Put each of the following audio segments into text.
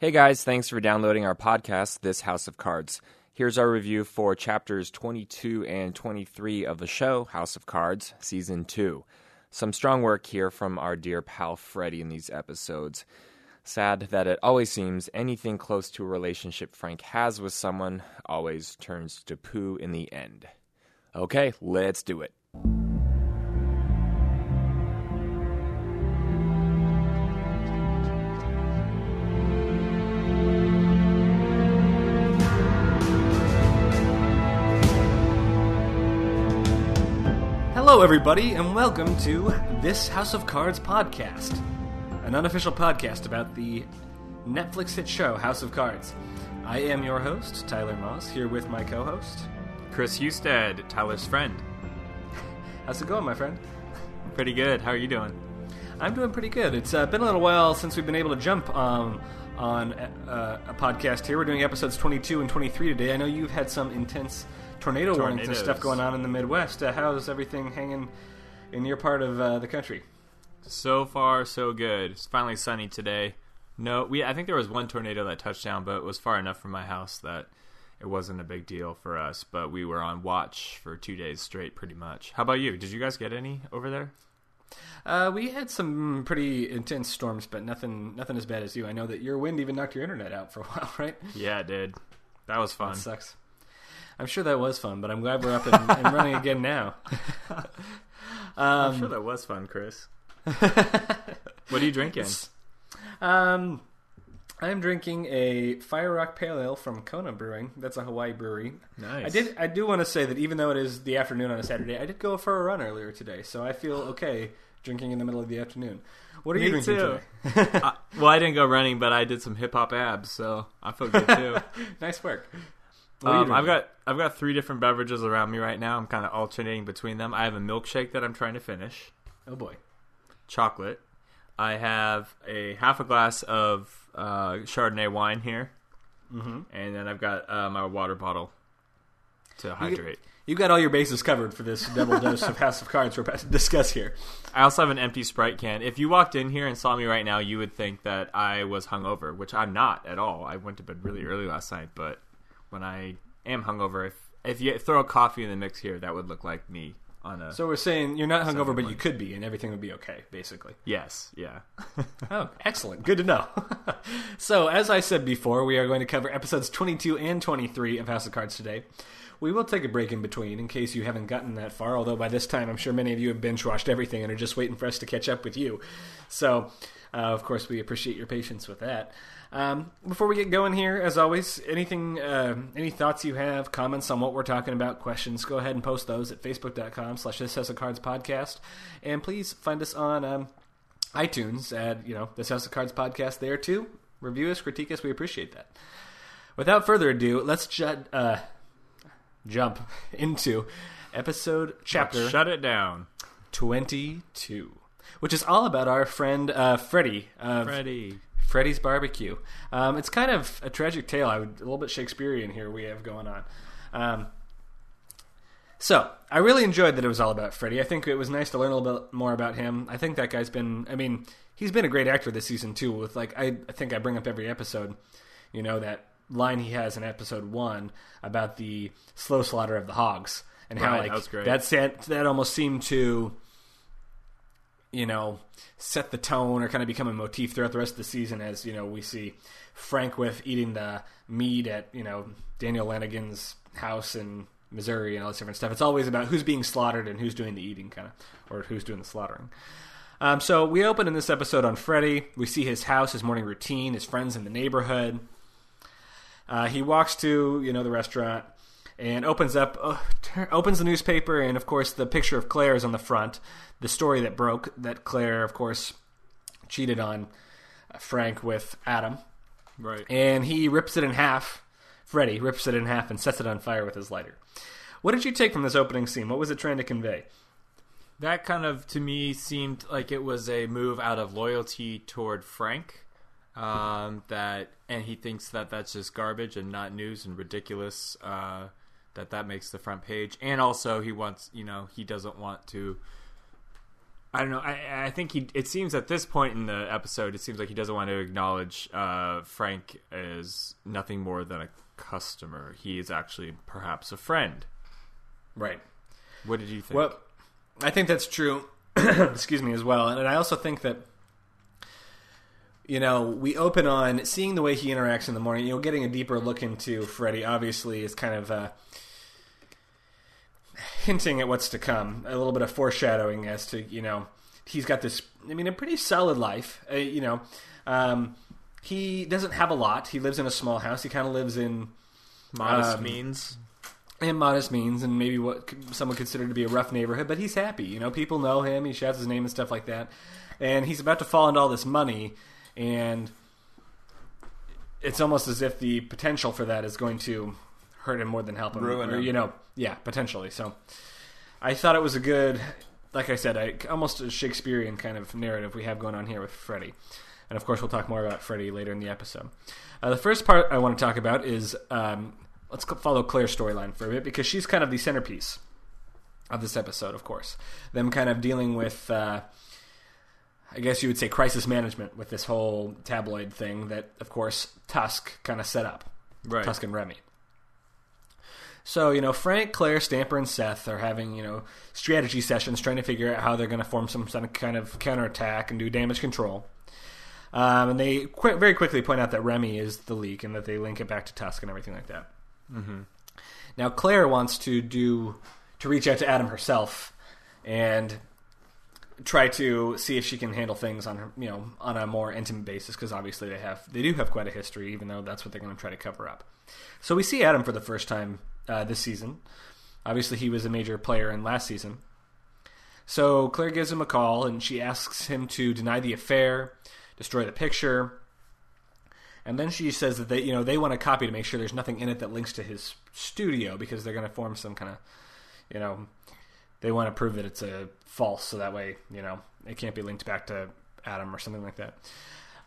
Hey guys, thanks for downloading our podcast, This House of Cards. Here's our review for chapters 22 and 23 of the show, House of Cards, Season 2. Some strong work here from our dear pal Freddy in these episodes. Sad that it always seems anything close to a relationship Frank has with someone always turns to poo in the end. Okay, let's do it. Hello, everybody, and welcome to This House of Cards podcast, an unofficial podcast about the Netflix hit show House of Cards. I am your host, Tyler Moss, here with my co host. Chris Husted, Tyler's friend. How's it going, my friend? Pretty good. How are you doing? I'm doing pretty good. It's uh, been a little while since we've been able to jump um, on uh, a podcast here. We're doing episodes 22 and 23 today. I know you've had some intense tornado warnings and stuff going on in the Midwest. Uh, how's everything hanging in your part of uh, the country? So far, so good. It's finally sunny today. No, we. I think there was one tornado that touched down, but it was far enough from my house that it wasn't a big deal for us. But we were on watch for two days straight, pretty much. How about you? Did you guys get any over there? Uh, we had some pretty intense storms, but nothing nothing as bad as you. I know that your wind even knocked your internet out for a while, right? Yeah, it did. That was fun. That sucks. I'm sure that was fun, but I'm glad we're up and, and running again now. I'm sure that was fun, Chris. what are you drinking? Um, I'm drinking a Fire Rock Pale Ale from Kona Brewing. That's a Hawaii brewery. Nice. I did. I do want to say that even though it is the afternoon on a Saturday, I did go for a run earlier today, so I feel okay drinking in the middle of the afternoon. What are you drinking too. today? Uh, well, I didn't go running, but I did some hip hop abs, so I feel good too. nice work. You Um, I've got I've got three different beverages around me right now. I'm kind of alternating between them. I have a milkshake that I'm trying to finish, Oh boy. chocolate. I have a half a glass of uh, Chardonnay wine here, Mm-hmm. and then I've got uh, my water bottle to hydrate. You've got all your bases covered for this double dose of House of Cards we're about to discuss here. I also have an empty Sprite can. If you walked in here and saw me right now, you would think that I was hungover, which I'm not at all. I went to bed really early last night, but when I am hungover, if if you throw a coffee in the mix here, that would look like me on a. So we're saying you're not hungover, but you could be, and everything would be okay, basically. yes, yeah. Oh, excellent. Good to know. so, as I said before, we are going to cover episodes 22 and 23 of House of Cards today. We will take a break in between in case you haven't gotten that far, although by this time I'm sure many of you have binge watched everything and are just waiting for us to catch up with you. So, uh, of course, we appreciate your patience with that. Um, before we get going here, as always, anything, uh, any thoughts you have, comments on what we're talking about, questions, go ahead and post those at facebook.com slash this house of cards podcast. And please find us on um, iTunes at you know this House of Cards podcast there too. Review us, critique us. We appreciate that. Without further ado, let's ju- uh, jump into episode chapter Shut it down, twenty two, which is all about our friend uh, Freddy of Freddy. Freddy's Barbecue. Um, it's kind of a tragic tale. I would a little bit Shakespearean here we have going on. Um, so I really enjoyed that it was all about Freddy. I think it was nice to learn a little bit more about him. I think that guy's been. I mean, he's been a great actor this season too. With like, I, I think I bring up every episode. You know that line he has in episode one about the slow slaughter of the hogs and how Right, like that was great. that that almost seemed to you know, set the tone or kind of become a motif throughout the rest of the season as, you know, we see Frank with eating the meat at, you know, Daniel Lanagin's house in Missouri and all this different stuff. It's always about who's being slaughtered and who's doing the eating, kind of, or who's doing the slaughtering. Um, so we open in this episode on Freddy. We see his house, his morning routine, his friends in the neighborhood. Uh, he walks to you know the restaurant and opens up uh, opens the newspaper and of course the picture of Claire is on the front. The story that broke that Claire of course cheated on uh, Frank with Adam, Right. and he rips it in half. Freddy rips it in half and sets it on fire with his lighter. What did you take from this opening scene? What was it trying to convey? That kind of to me seemed like it was a move out of loyalty toward Frank. Um, that and he thinks that that's just garbage and not news and ridiculous. Uh, that that makes the front page, and also he wants you know he doesn't want to I don't know. I, I think he. It seems at this point in the episode, it seems like he doesn't want to acknowledge uh, Frank as nothing more than a customer. He is actually perhaps a friend. Right. What did you think? Well, I think that's true. Excuse me as well, and I also think that you know we open on seeing the way he interacts in the morning. You know, getting a deeper look into Freddy obviously is kind of uh, hinting at what's to come. A little bit of foreshadowing as to you know he's got this. I mean, a pretty solid life. Uh, you know, um, he doesn't have a lot. He lives in a small house. He kind of lives in Modest um, means. and modest means and maybe what some would consider to be a rough neighborhood, but he's happy. You know, people know him. He shouts his name and stuff like that. And he's about to fall into all this money, and it's almost as if the potential for that is going to hurt him more than help him. Ruin or, him. You know, yeah, potentially. So I thought it was a good, like I said, I, almost a Shakespearean kind of narrative we have going on here with Freddy. And of course, we'll talk more about Freddy later in the episode. Uh, the first part I want to talk about is um, let's follow Claire's storyline for a bit because she's kind of the centerpiece of this episode, of course. Them kind of dealing with, uh, I guess you would say, crisis management with this whole tabloid thing that, of course, Tusk kind of set up. Right. Tusk and Remy. So, you know, Frank, Claire, Stamper, and Seth are having, you know, strategy sessions trying to figure out how they're going to form some kind of counterattack and do damage control. Um, and they qu- very quickly point out that Remy is the leak and that they link it back to Tusk and everything like that. Mm-hmm. Now, Claire wants to do to reach out to Adam herself and try to see if she can handle things on her, you know, on a more intimate basis because obviously they have they do have quite a history, even though that's what they're going to try to cover up. So we see Adam for the first time uh, this season. Obviously, he was a major player in last season. So Claire gives him a call and she asks him to deny the affair, destroy the picture, and then she says that they, you know, they want a copy to make sure there's nothing in it that links to his studio because they're going to form some kind of, you know, they want to prove that it's a false, so that way, you know, it can't be linked back to Adam or something like that.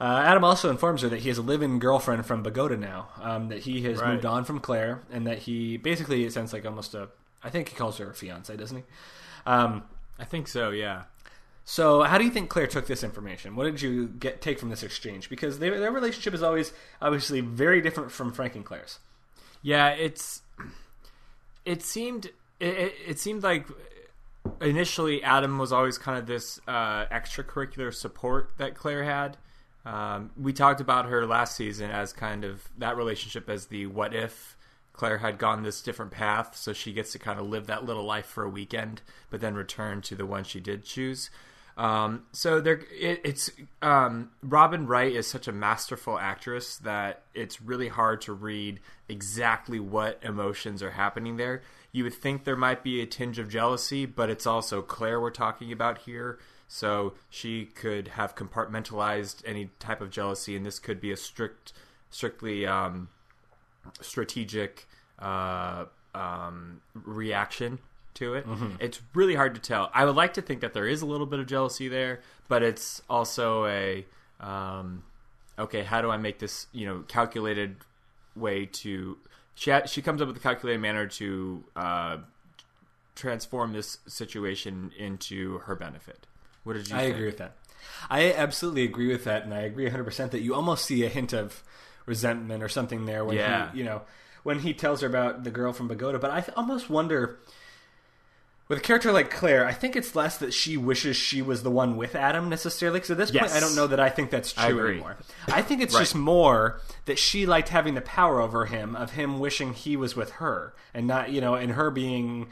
Uh, Adam also informs her that he has a live-in girlfriend from Bogota now. Um, that he has Right. moved on from Claire, and that he basically it sounds like almost a. I think he calls her a fiance, doesn't he? Um, I think so. Yeah. so, how do you think Claire took this information? What did you get take from this exchange? Because they, their relationship is always obviously very different from Frank and Claire's. Yeah, it's. It seemed. It, it, it seemed like initially Adam was always kind of this uh, extracurricular support that Claire had. Um, we talked about her last season as kind of that relationship as the what if Claire had gone this different path, so she gets to kind of live that little life for a weekend, but then return to the one she did choose. Um, so there, it, it's um, Robin Wright is such a masterful actress that it's really hard to read exactly what emotions are happening there. You would think there might be a tinge of jealousy, but it's also Claire we're talking about here. So she could have compartmentalized any type of jealousy, and this could be a strict, strictly um, strategic uh, um, reaction to it. It's really hard to tell. I would like to think that there is a little bit of jealousy there, but it's also a um, okay. How do I make this you know calculated way to? She ha- she comes up with a calculated manner to uh, transform this situation into her benefit. What did you? I think? agree with that. I absolutely agree with that, and I agree 100 percent that you almost see a hint of resentment or something there when Yeah. he, you know, when he tells her about the girl from Bogota. But I almost wonder. With a character like Claire, I think it's less that she wishes she was the one with Adam necessarily. Because at this point, I don't know that I think that's I true agree. anymore. I think it's Right. just more that she liked having the power over him, of him wishing he was with her, and not you know, and her being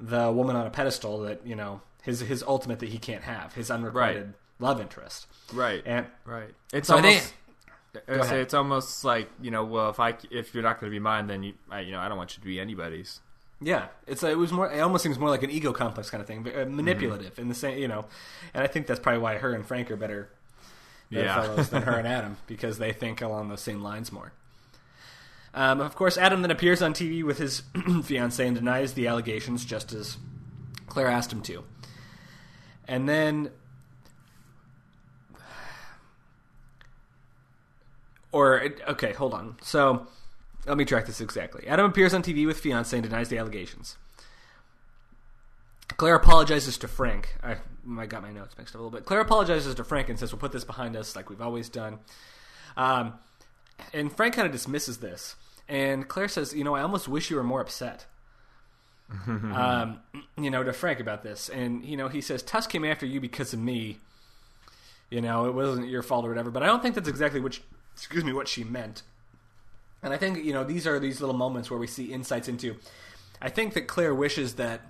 the woman on a pedestal that you know his his ultimate that he can't have, his unrequited love interest. Right. And Right. It's So I almost. think- I say it's almost like you know. Well, if I if you're not going to be mine, then you I, you know I don't want you to be anybody's. yeah, it's it was more. It almost seems more like an ego complex kind of thing, but, uh, manipulative in the same, you know. And I think that's probably why her and Frank are better, better Yeah. fellows than her and Adam because they think along those same lines more. Um, of course, Adam then appears on TV with his fiancee and denies the allegations, just as Claire asked him to. And then, or okay, hold on. So let me track this exactly. Adam appears on TV with fiance and denies the allegations. Claire apologizes to Frank. I, I got my notes mixed up a little bit. Claire apologizes to Frank and says, "We'll put this behind us, like we've always done." Um, and Frank kind of dismisses this, and Claire says, "You know, I almost wish you were more upset." Um, you know, to Frank about this, and you know, he says, "Tusk came after you because of me." You know, it wasn't your fault or whatever, but I don't think that's exactly what, she, excuse me, what she meant. And I think you know these are these little moments where we see insights into. I think that Claire wishes that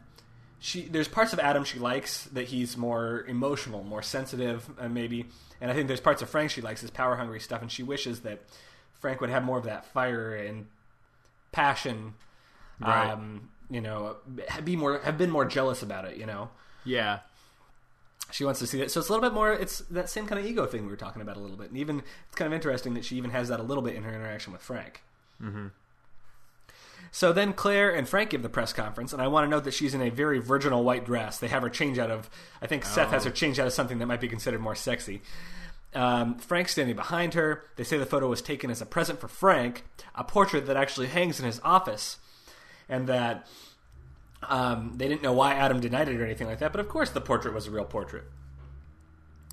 she there's parts of Adam she likes that he's more emotional, more sensitive, uh, maybe. And I think there's parts of Frank she likes his power hungry stuff, and she wishes that Frank would have more of that fire and passion. Right. Um, you know, be more have been more jealous about it. You know, Yeah. she wants to see that. So it's a little bit more. It's that same kind of ego thing we were talking about a little bit, and even it's kind of interesting that she even has that a little bit in her interaction with Frank. Mm-hmm. So then Claire and Frank give the press conference, and I want to note that she's in a very virginal white dress. They have her change out of. I think Seth has her change out of something that might be considered more sexy. Um, Frank's standing behind her. They say the photo was taken as a present for Frank, a portrait that actually hangs in his office, and that um, they didn't know why Adam denied it or anything like that. But of course, the portrait was a real portrait.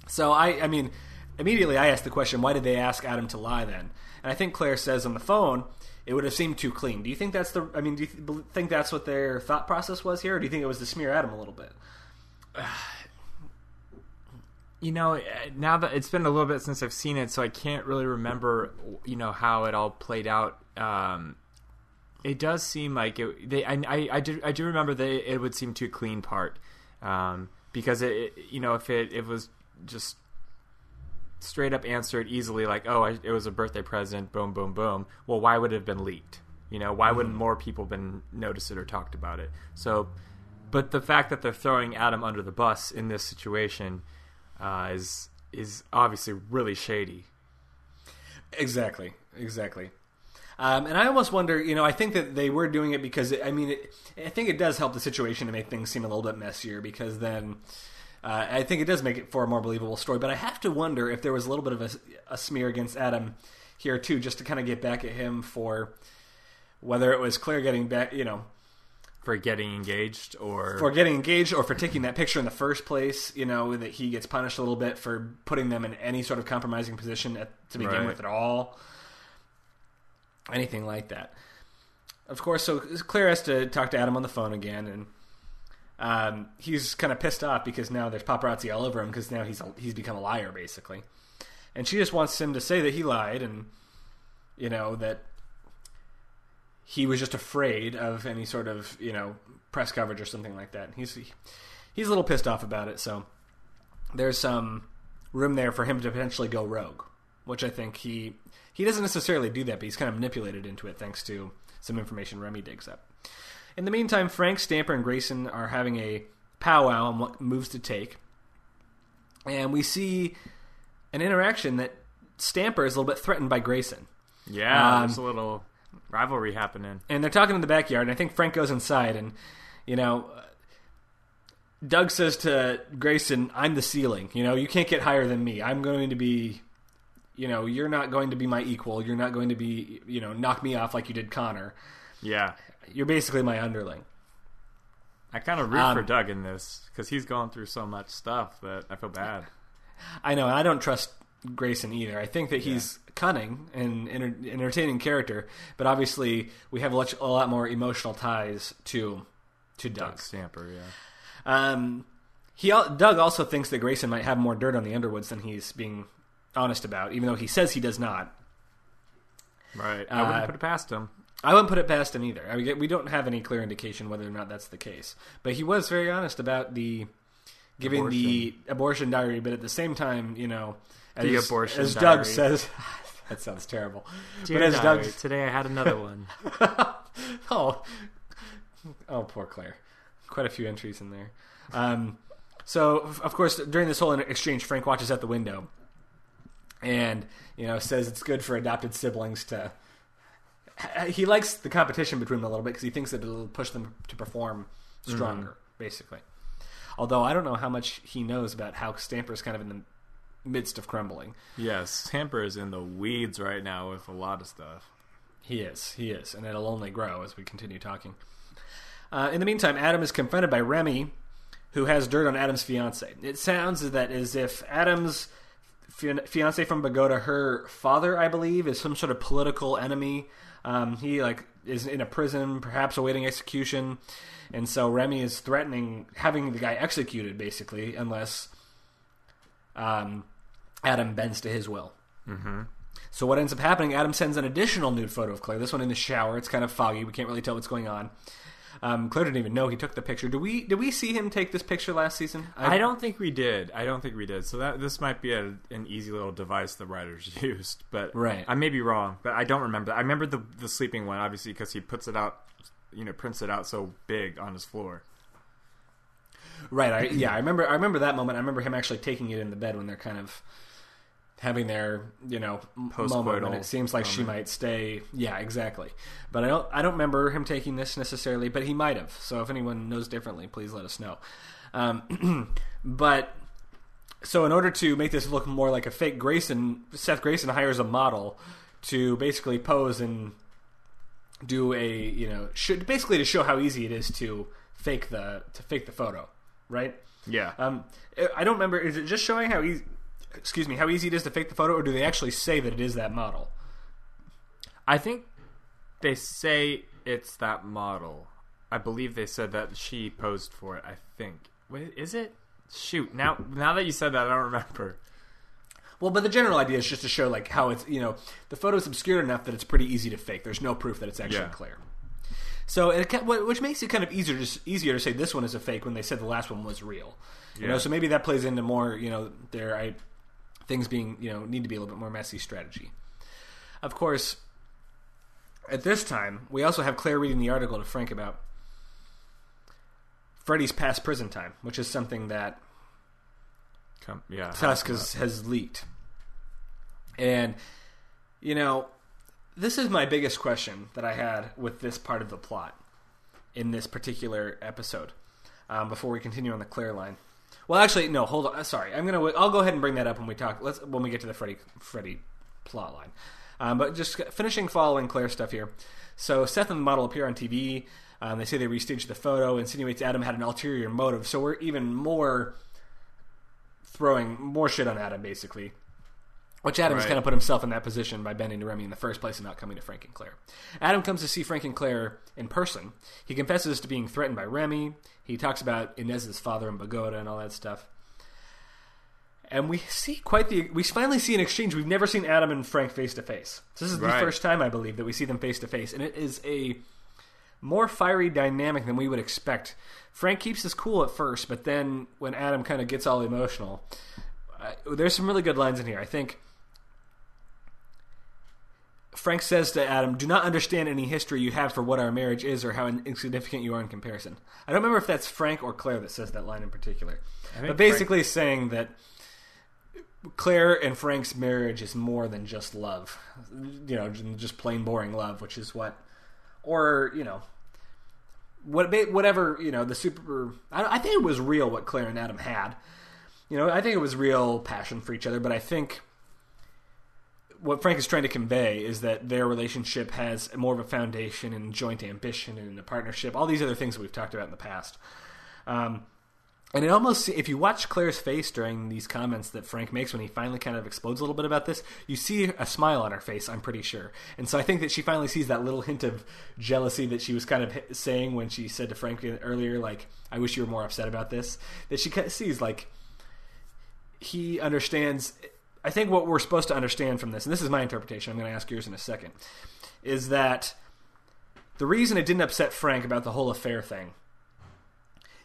So I, I mean, immediately I asked the question, why did they ask Adam to lie then? And I think Claire says on the phone, it would have seemed too clean. Do you think that's the? I mean, do you th- think that's what their thought process was here, or do you think it was to smear Adam a little bit? You know, uh, now that it's been a little bit since I've seen it, so I can't really remember, you know, how it all played out. Um, it does seem like it. They, I, I, I do, I do remember that it would seem too clean part, um, because it, it, you know, if it, it was just straight up answered easily, like, oh, I, it was a birthday present, boom, boom, boom. Well, why would it have been leaked? You know, why wouldn't more people been noticed it or talked about it? So, but the fact that they're throwing Adam under the bus in this situation uh, is is obviously really shady. Exactly, exactly. Um, and I almost wonder, you know, I think that they were doing it because, it, I mean, it, I think it does help the situation to make things seem a little bit messier because then uh, I think it does make it for a more believable story. But I have to wonder if there was a little bit of a, a smear against Adam here too, just to kind of get back at him for whether it was Claire getting back, you know, For getting engaged or for getting engaged or for taking that picture in the first place, you know, that he gets punished a little bit for putting them in any sort of compromising position at, to begin Right. with at all. Anything like that. Of course, so Claire has to talk to Adam on the phone again, and um, he's kind of pissed off because now there's paparazzi all over him because now he's he's become a liar basically, and she just wants him to say that he lied and you know that he was just afraid of any sort of you know press coverage or something like that. He's he's a little pissed off about it. So there's some room there for him to potentially go rogue, which I think he he doesn't necessarily do that, but he's kind of manipulated into it thanks to some information Remy digs up. In the meantime, Frank, Stamper, and Grayson are having a powwow on what moves to take, and we see an interaction that Stamper is a little bit threatened by Grayson. yeah, Um, there's a little rivalry happening. and they're talking in the backyard. And I think Frank goes inside, and you know, Doug says to Grayson, "I'm the ceiling. You know, you can't get higher than me. I'm going to be, you know, you're not going to be my equal. You're not going to be, you know, knock me off like you did Connor. Yeah, You're basically my underling." I kind of root Um, for Doug in this because he's going through so much stuff that I feel bad. I know, and I don't trust Grayson either. I think that he's cunning and enter- entertaining character, but obviously we have a lot, a lot more emotional ties to to Doug. Doug Stamper, yeah. Um, he Doug also thinks that Grayson might have more dirt on the Underwoods than he's being honest about, even though he says he does not. Right. I Uh, wouldn't put it past him. I wouldn't put it past him either. I mean, we don't have any clear indication whether or not that's the case, but he was very honest about the giving the abortion diary. But at the same time, you know, as, The abortion as Doug diary. says, that sounds terrible. Dear but as diary, Doug, today I had another one. oh, oh, poor Claire. Quite a few entries in there. Um, so, of course, during this whole exchange, Frank watches out the window and you know says it's good for adopted siblings to. He likes the competition between them a little bit because he thinks that it'll push them to perform stronger, basically. Although I don't know how much he knows about how Stamper's kind of in the midst of crumbling. yes, Stamper is in the weeds right now with a lot of stuff. He is. He is. And it'll only grow as we continue talking. Uh, in the meantime, Adam is confronted by Remy, who has dirt on Adam's fiance. It sounds that as if Adam's fiance from Bogota, her father, I believe, is some sort of political enemy. Um, he like is in a prison, perhaps awaiting execution, and so Remy is threatening having the guy executed, basically, unless um, Adam bends to his will. Mm-hmm. So what ends up happening? Adam sends an additional nude photo of Claire. This one in the shower. It's kind of foggy. We can't really tell what's going on. Um, Claire didn't even know he took the picture. Did we? Did we see him take this picture last season? I, I don't think we did. I don't think we did. So that this might be a, an easy little device the writers used, but right. I may be wrong, but I don't remember. I remember the the sleeping one obviously because he puts it out, you know, prints it out so big on his floor. Right. I, yeah, I remember. I remember that moment. I remember him actually taking it in the bed when they're kind of having their you know moment when it seems like moment. she might stay. Yeah, exactly. But I don't. I don't remember him taking this necessarily, but he might have. So if anyone knows differently, please let us know. Um, but so in order to make this look more like a fake Grayson, Seth Grayson hires a model to basically pose and do a you know should basically to show how easy it is to fake the to fake the photo right? Yeah. Um, I don't remember. Is it just showing how easy? Excuse me, how easy it is to fake the photo, or do they actually say that it is that model? I think they say it's that model. I believe they said that she posed for it. I think. Wait, is it? Shoot. Now, now that you said that, I don't remember. Well, but the general idea is just to show like how it's you know the photo is obscured enough that it's pretty easy to fake. There's no proof that it's actually yeah. clear. So it which makes it kind of easier to, easier to say this one is a fake when they said the last one was real. Yeah. You know, so maybe that plays into more you know their I, things being you know need to be a little bit more messy strategy. Of course, at this time we also have Claire reading the article to Frank about Freddy's past prison time, which is something that Come, yeah, Tusk has, has leaked. And you know, this is my biggest question that I had with this part of the plot in this particular episode. Um, before we continue on the Claire line. Well, actually, no. Hold on. Sorry, I'm gonna. I'll go ahead and bring that up when we talk. Let's when we get to the Freddy Freddy plot line. Um, but just finishing following Claire stuff here. So Seth and the model appear on TV. Um, they say they restaged the photo, insinuates Adam had an ulterior motive. So we're even more throwing more shit on Adam, basically. Which Adam right. kind of put himself in that position by bending to Remy in the first place and not coming to Frank and Claire. Adam comes to see Frank and Claire in person. He confesses to being threatened by Remy. He talks about Inez's father and Bogota and all that stuff. And we see quite the. We finally see an exchange. We've never seen Adam and Frank face to face. This is right. the first time, I believe, that we see them face to face. And it is a more fiery dynamic than we would expect. Frank keeps his cool at first, but then when Adam kind of gets all emotional, uh, there's some really good lines in here. I think Frank says to Adam, "Do not understand any history you have for what our marriage is or how insignificant you are in comparison." I don't remember if that's Frank or Claire that says that line in particular, but basically Frank... saying that Claire and Frank's marriage is more than just love, you know, just plain boring love, which is what, or you know, what whatever you know the super. I, I think it was real what Claire and Adam had. You know, I think it was real passion for each other, but I think what Frank is trying to convey is that their relationship has more of a foundation and joint ambition and a partnership, all these other things that we've talked about in the past. Um, and it almost, if you watch Claire's face during these comments that Frank makes when he finally kind of explodes a little bit about this, you see a smile on her face, I'm pretty sure. And so I think that she finally sees that little hint of jealousy that she was kind of saying when she said to Frank earlier, like, I wish you were more upset about this. That she kind of sees, like, he understands I think what we're supposed to understand from this, and this is my interpretation, I'm going to ask yours in a second, is that the reason it didn't upset Frank about the whole affair thing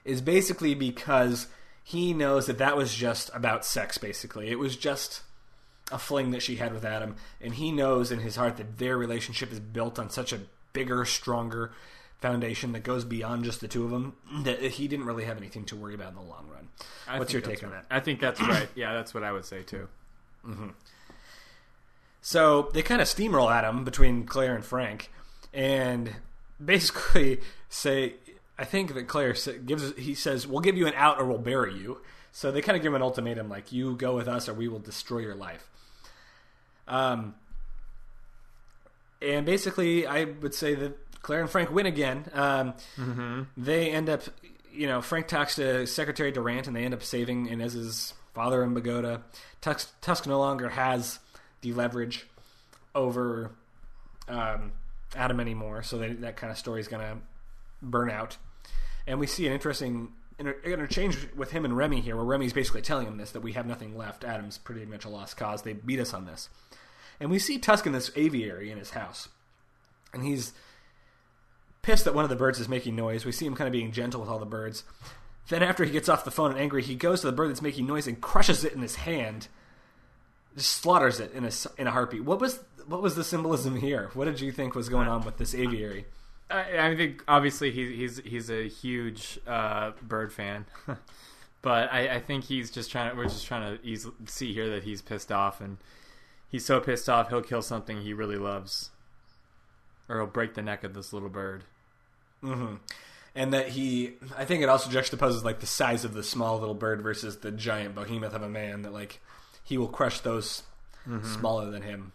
is basically because he knows that that was just about sex, basically. It was just a fling that she had with Adam, and he knows in his heart that their relationship is built on such a bigger, stronger foundation that goes beyond just the two of them that he didn't really have anything to worry about in the long run. I What's your take on that? I think that's right. Yeah, that's what I would say too. Mm-hmm. So they kind of steamroll at him between Claire and Frank, and basically say, I think that Claire gives he says, "We'll give you an out or we'll bury you." So they kind of give him an ultimatum, like, "You go with us or we will destroy your life." Um, and basically, I would say that Claire and Frank win again. Um, mm-hmm. They end up you know, Frank talks to Secretary Durant, and they end up saving Inez's father and Bogota. Tusk, Tusk no longer has the leverage over um, Adam anymore, so that, that kind of story is going to burn out. And we see an interesting inter- interchange with him and Remy here, where Remy's basically telling him this that we have nothing left. Adam's pretty much a lost cause. They beat us on this. And we see Tusk in this aviary in his house. And he's pissed that one of the birds is making noise. We see him kind of being gentle with all the birds. Then, after he gets off the phone and angry, he goes to the bird that's making noise and crushes it in his hand, just slaughters it in a in a heartbeat. What was what was the symbolism here? What did you think was going on with this aviary? I, I think obviously he, he's he's a huge uh, bird fan, but I, I think he's just trying. To, we're just trying to easily see here that he's pissed off, and he's so pissed off he'll kill something he really loves, or he'll break the neck of this little bird. Mm-hmm. And that he, I think it also juxtaposes like the size of the small little bird versus the giant behemoth of a man. That like he will crush those smaller than him.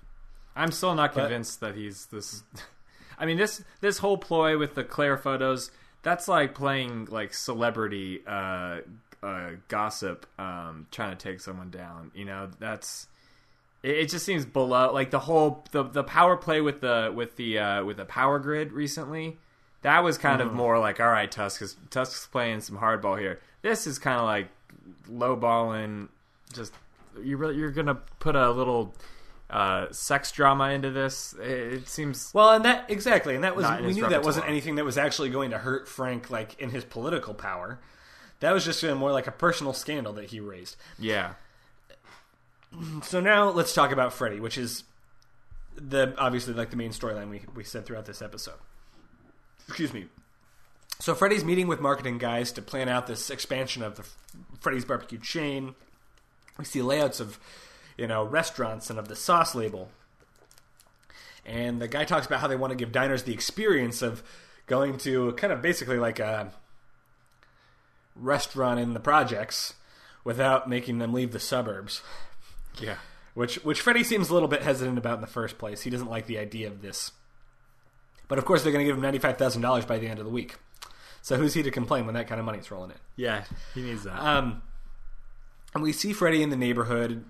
I'm still not But- convinced that he's this. I mean this this whole ploy with the Claire photos. That's like playing like celebrity uh, uh, gossip, um, trying to take someone down. You know, that's it, it. Just seems below like the whole the the power play with the with the uh, with the power grid recently. That was kind of more like all right, Tusk is Tusk's playing some hardball here. This is kind of like low balling. Just you really you're gonna put a little uh, sex drama into this. It, it seems Well, and that exactly, and that was we knew that wasn't anything that was actually going to hurt Frank like in his political power. That was just more like a personal scandal that he raised. yeah. So now let's talk about Freddy, which is the obviously like the main storyline we we said throughout this episode. Excuse me. So Freddy's meeting with marketing guys to plan out this expansion of the Freddy's barbecue chain. We see layouts of you know restaurants and of the sauce label. And the guy talks about how they want to give diners the experience of going to kind of basically like a restaurant in the projects without making them leave the suburbs Yeah. which which Freddy seems a little bit hesitant about in the first place. He doesn't like the idea of this. But of course, they're going to give him ninety five thousand dollars by the end of the week. So who's he to complain when that kind of money's rolling in? Yeah. He needs that. Um, and we see Freddy in the neighborhood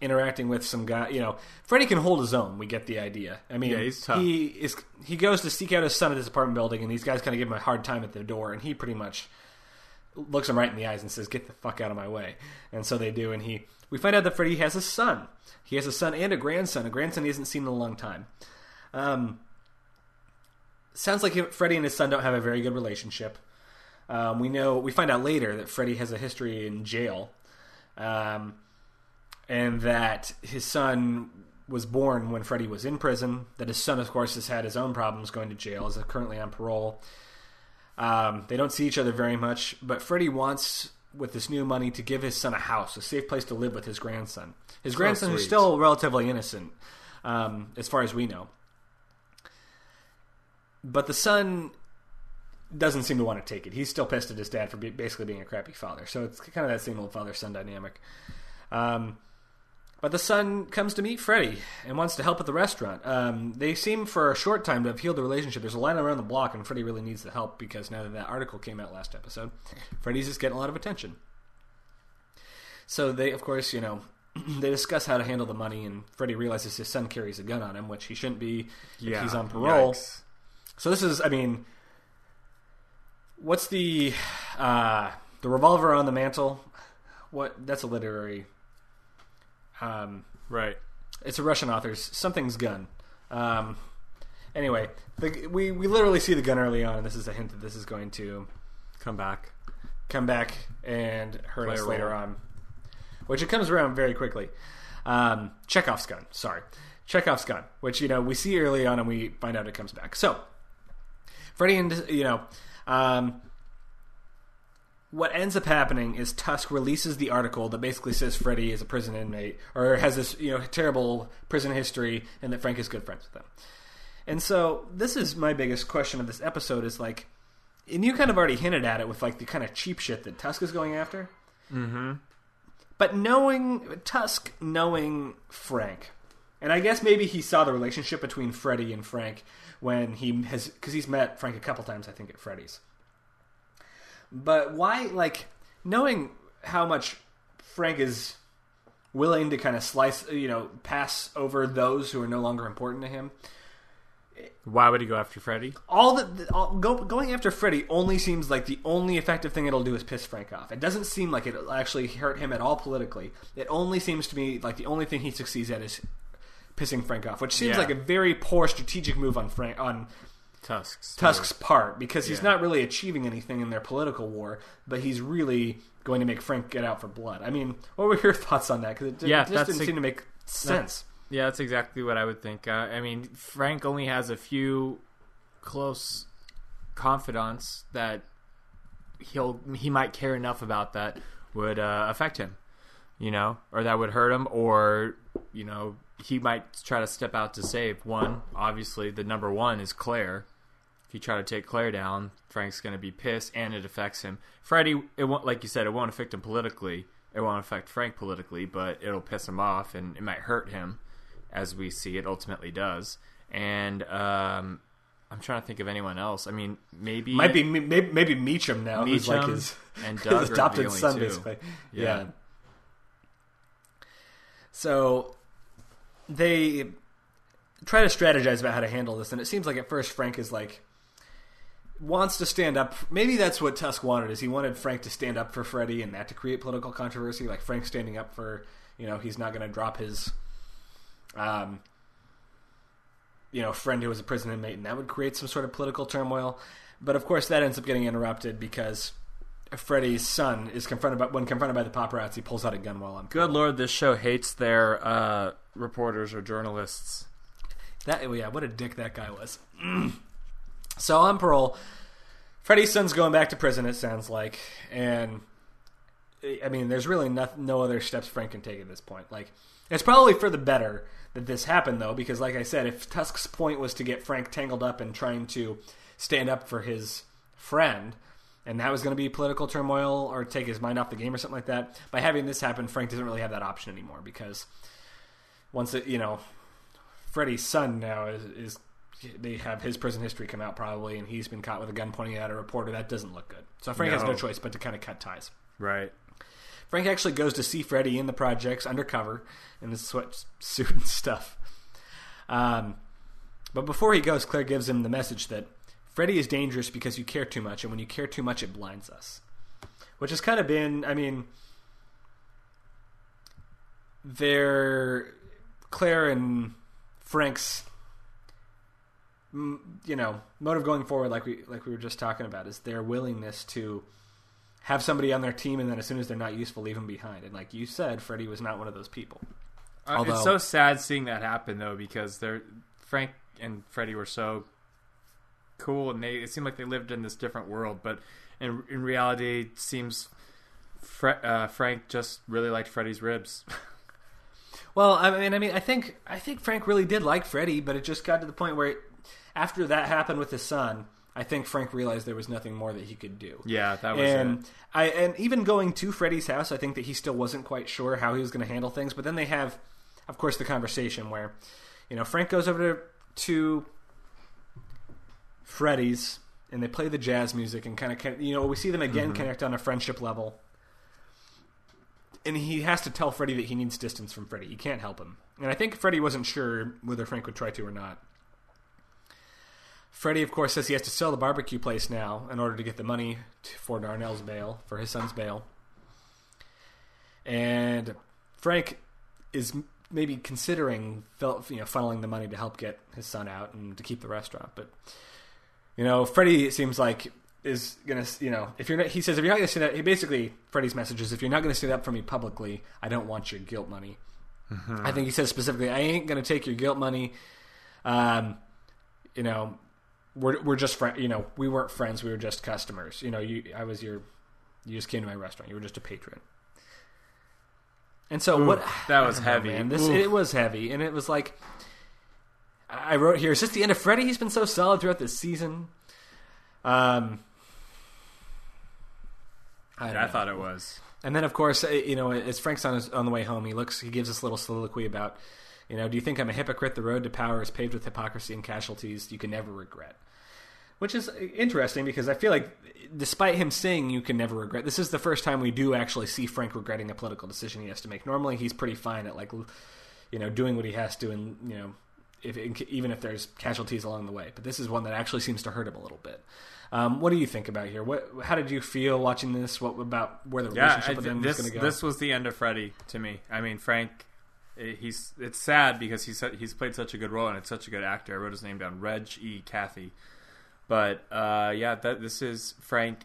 interacting with some guy. You know, Freddy can hold his own. We get the idea. I mean, Yeah, he's tough. he is. He goes to seek out his son at his apartment building, and these guys kind of give him a hard time at the door, and he pretty much looks him right in the eyes and says, "Get the fuck out of my way." And so they do, and he. We find out that Freddy has a son. He has a son and a grandson. A grandson he hasn't seen in a long time. Um, sounds like Freddy and his son don't have a very good relationship. Um, we know we find out later that Freddy has a history in jail, um, and that his son was born when Freddy was in prison. That his son, of course, has had his own problems going to jail. Is currently on parole. Um, they don't see each other very much, but Freddy wants, with this new money, to give his son a house, a safe place to live with his grandson. His grandson, who's still relatively innocent, um, as far as we know. But the son doesn't seem to want to take it. He's still pissed at his dad for be- basically being a crappy father. So it's kind of that same old father son dynamic. Um, but the son comes to meet Freddy and wants to help at the restaurant. Um, they seem for a short time to have healed the relationship. There's a line around the block, and Freddy really needs the help because now that that article came out last episode, Freddy's just getting a lot of attention. So they, of course, you know, they discuss how to handle the money, and Freddy realizes his son carries a gun on him, which he shouldn't be. if yeah. he's on parole. Yikes. So this is, I mean, what's the uh, the revolver on the mantle? What? That's a literary. Um, Right. it's a Russian author's something's gun. Um, anyway, the, we we literally see the gun early on, and this is a hint that this is going to Come back. come back and hurt Play us later on. Which it comes around very quickly. Um, Chekhov's gun, sorry. Chekhov's gun, which, you know, we see early on and we find out it comes back. So, Freddy and, you know, um, what ends up happening is Tusk releases the article that basically says Freddy is a prison inmate or has this, you know, terrible prison history and that Frank is good friends with him. And so, this is my biggest question of this episode is like, and you kind of already hinted at it with like the kind of cheap shit that Tusk is going after. Mm-hmm. But knowing Tusk, knowing Frank, and I guess maybe he saw the relationship between Freddy and Frank when he has because he's met Frank a couple times, I think, at Freddy's. But why, like, knowing how much Frank is willing to kind of slice, you know, pass over those who are no longer important to him. Why would he go after Freddy? All the all, go, going after Freddy only seems like the only effective thing it'll do is piss Frank off. It doesn't seem like it'll actually hurt him at all politically. It only seems to me like the only thing he succeeds at is pissing Frank off, which seems Yeah. like a very poor strategic move on Frank on Tusk's. Tusk's part because he's Yeah. not really achieving anything in their political war, but he's really going to make Frank get out for blood. I mean, what were your thoughts on that? Because it, Yeah, it just didn't a- seem to make sense. Yeah, that's exactly what I would think. Uh, I mean, Frank only has a few close confidants that he'll he might care enough about that would uh, affect him, you know, or that would hurt him, or you know, he might try to step out to save one. Obviously, the number one is Claire. If you try to take Claire down, Frank's going to be pissed, and it affects him. Freddy, it won't, like you said, it won't affect him politically. It won't affect Frank politically, but it'll piss him off, and it might hurt him, as we see it ultimately does. And um, I'm trying to think of anyone else. I mean, maybe Might be maybe, maybe Meechum now, who's like Meechum his, and his Doug the adopted son, basically. Yeah. Yeah. So they try to strategize about how to handle this, and it seems like at first Frank is like wants to stand up. Maybe that's what Tusk wanted is he wanted Frank to stand up for Freddy and that to create political controversy. Like Frank standing up for you know he's not going to drop his um you know friend who was a prison inmate, and that would create some sort of political turmoil. But of course, that ends up getting interrupted because Freddy's son is confronted by when confronted by the paparazzi, pulls out a gun while on Good lord, this show hates their uh, reporters or journalists. That oh, yeah, what a dick that guy was. so on parole, Freddy's son's going back to prison. It sounds like, and I mean, there's really no, no other steps Frank can take at this point. Like, it's probably for the better that this happened, though, because like I said, if Tusk's point was to get Frank tangled up in trying to stand up for his friend. And that was going to be political turmoil or take his mind off the game or something like that. By having this happen, Frank doesn't really have that option anymore because once it, you know, Freddy's son now is, is they have his prison history come out probably, and he's been caught with a gun pointing at a reporter. That doesn't look good. So Frank has No. no choice but to kind of cut ties. Right. Frank actually goes to see Freddy in the projects undercover in his sweatsuit and stuff. Um, but before he goes, Claire gives him the message that Freddy is dangerous because you care too much, and when you care too much, it blinds us. Which has kind of been, I mean, their Claire and Frank's, you know, motive going forward, like we like we were just talking about, is their willingness to have somebody on their team, and then as soon as they're not useful, leave them behind. And like you said, Freddy was not one of those people. Uh, Although- it's so sad seeing that happen though because they're Frank and Freddy were so cool and they it seemed like they lived in this different world, but in in reality, it seems Fre- uh, Frank just really liked Freddy's ribs. Well, I mean, I mean, I think I think Frank really did like Freddy, but it just got to the point where, after that happened with his son, I think Frank realized there was nothing more that he could do. yeah, that was and it. I and even going to Freddy's house, I think that he still wasn't quite sure how he was going to handle things. But then they have, of course, the conversation where, you know, Frank goes over to, to Freddy's and they play the jazz music and kind of you know we see them again mm-hmm. connect on a friendship level. And he has to tell Freddy that he needs distance from Freddy. He can't help him. And I think Freddy wasn't sure whether Frank would try to or not. Freddy, of course, says he has to sell the barbecue place now in order to get the money for Darnell's bail, for his son's bail. And Frank is maybe considering you know funneling the money to help get his son out and to keep the restaurant. But you know, Freddy it seems like is gonna you know if you're not, he says if you're not gonna stand up, he basically Freddy's message is if you're not gonna stand up for me publicly, I don't want your guilt money. I think he says specifically, I ain't gonna take your guilt money. Um, you know, we're we're just friend. You know, we weren't friends. We were just customers. You know, you I was your, you just came to my restaurant. You were just a patron. And so what? that was know, heavy. man. This Oof. it was heavy, and it was like I wrote here. Is this the end of Freddy? He's been so solid throughout this season. Um, I, I thought it was. And then, of course, uh, you know, as Frank's on his, on the way home, he looks, he gives this little soliloquy about, you know, do you think I'm a hypocrite? The road to power is paved with hypocrisy and casualties you can never regret. which is interesting because I feel like despite him saying you can never regret, this is the first time we do actually see Frank regretting a political decision he has to make. Normally, he's pretty fine at like, you know, doing what he has to, and you know, if even if there's casualties along the way. But this is one that actually seems to hurt him a little bit. Um, what do you think about here? What how did you feel watching this? What about where the relationship I with them this is going to go? this was the end of Freddy to me. I mean, Frank, eh, he's it's sad because he's he's played such a good role and it's such a good actor. I wrote his name down, Reg E. Cathey. But uh, yeah, that this is Frank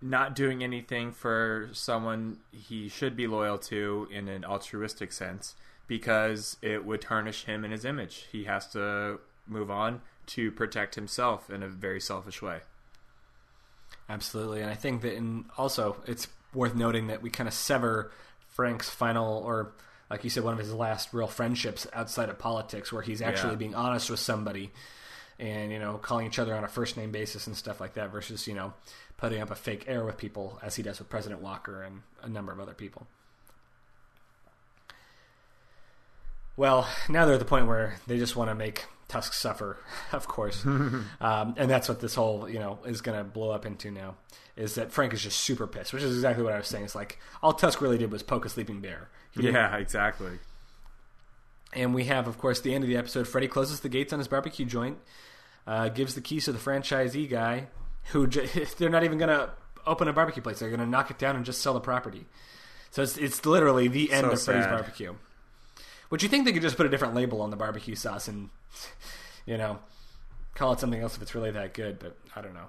not doing anything for someone he should be loyal to in an altruistic sense because it would tarnish him and his image. He has to move on to protect himself in a very selfish way. Absolutely, and I think that in also it's worth noting that we kind of sever Frank's final, or like you said, one of his last real friendships outside of politics, where he's actually Yeah. being honest with somebody, and you know, calling each other on a first name basis and stuff like that, versus you know, putting up a fake air with people as he does with President Walker and a number of other people. Well, now they're at the point where they just want to make Tusk suffer, of course, um, and that's what this whole you know is going to blow up into now. Is that Frank is just super pissed, which is exactly what I was saying. It's like all Tusk really did was poke a sleeping bear. He Yeah, exactly. and we have, of course, the end of the episode. Freddy closes the gates on his barbecue joint, uh, gives the keys to the franchisee guy, who j- they're not even going to open a barbecue place. They're going to knock it down and just sell the property. So it's it's literally the end So of Freddy's barbecue. Would you think they could just put a different label on the barbecue sauce and, you know, call it something else if it's really that good? But I don't know.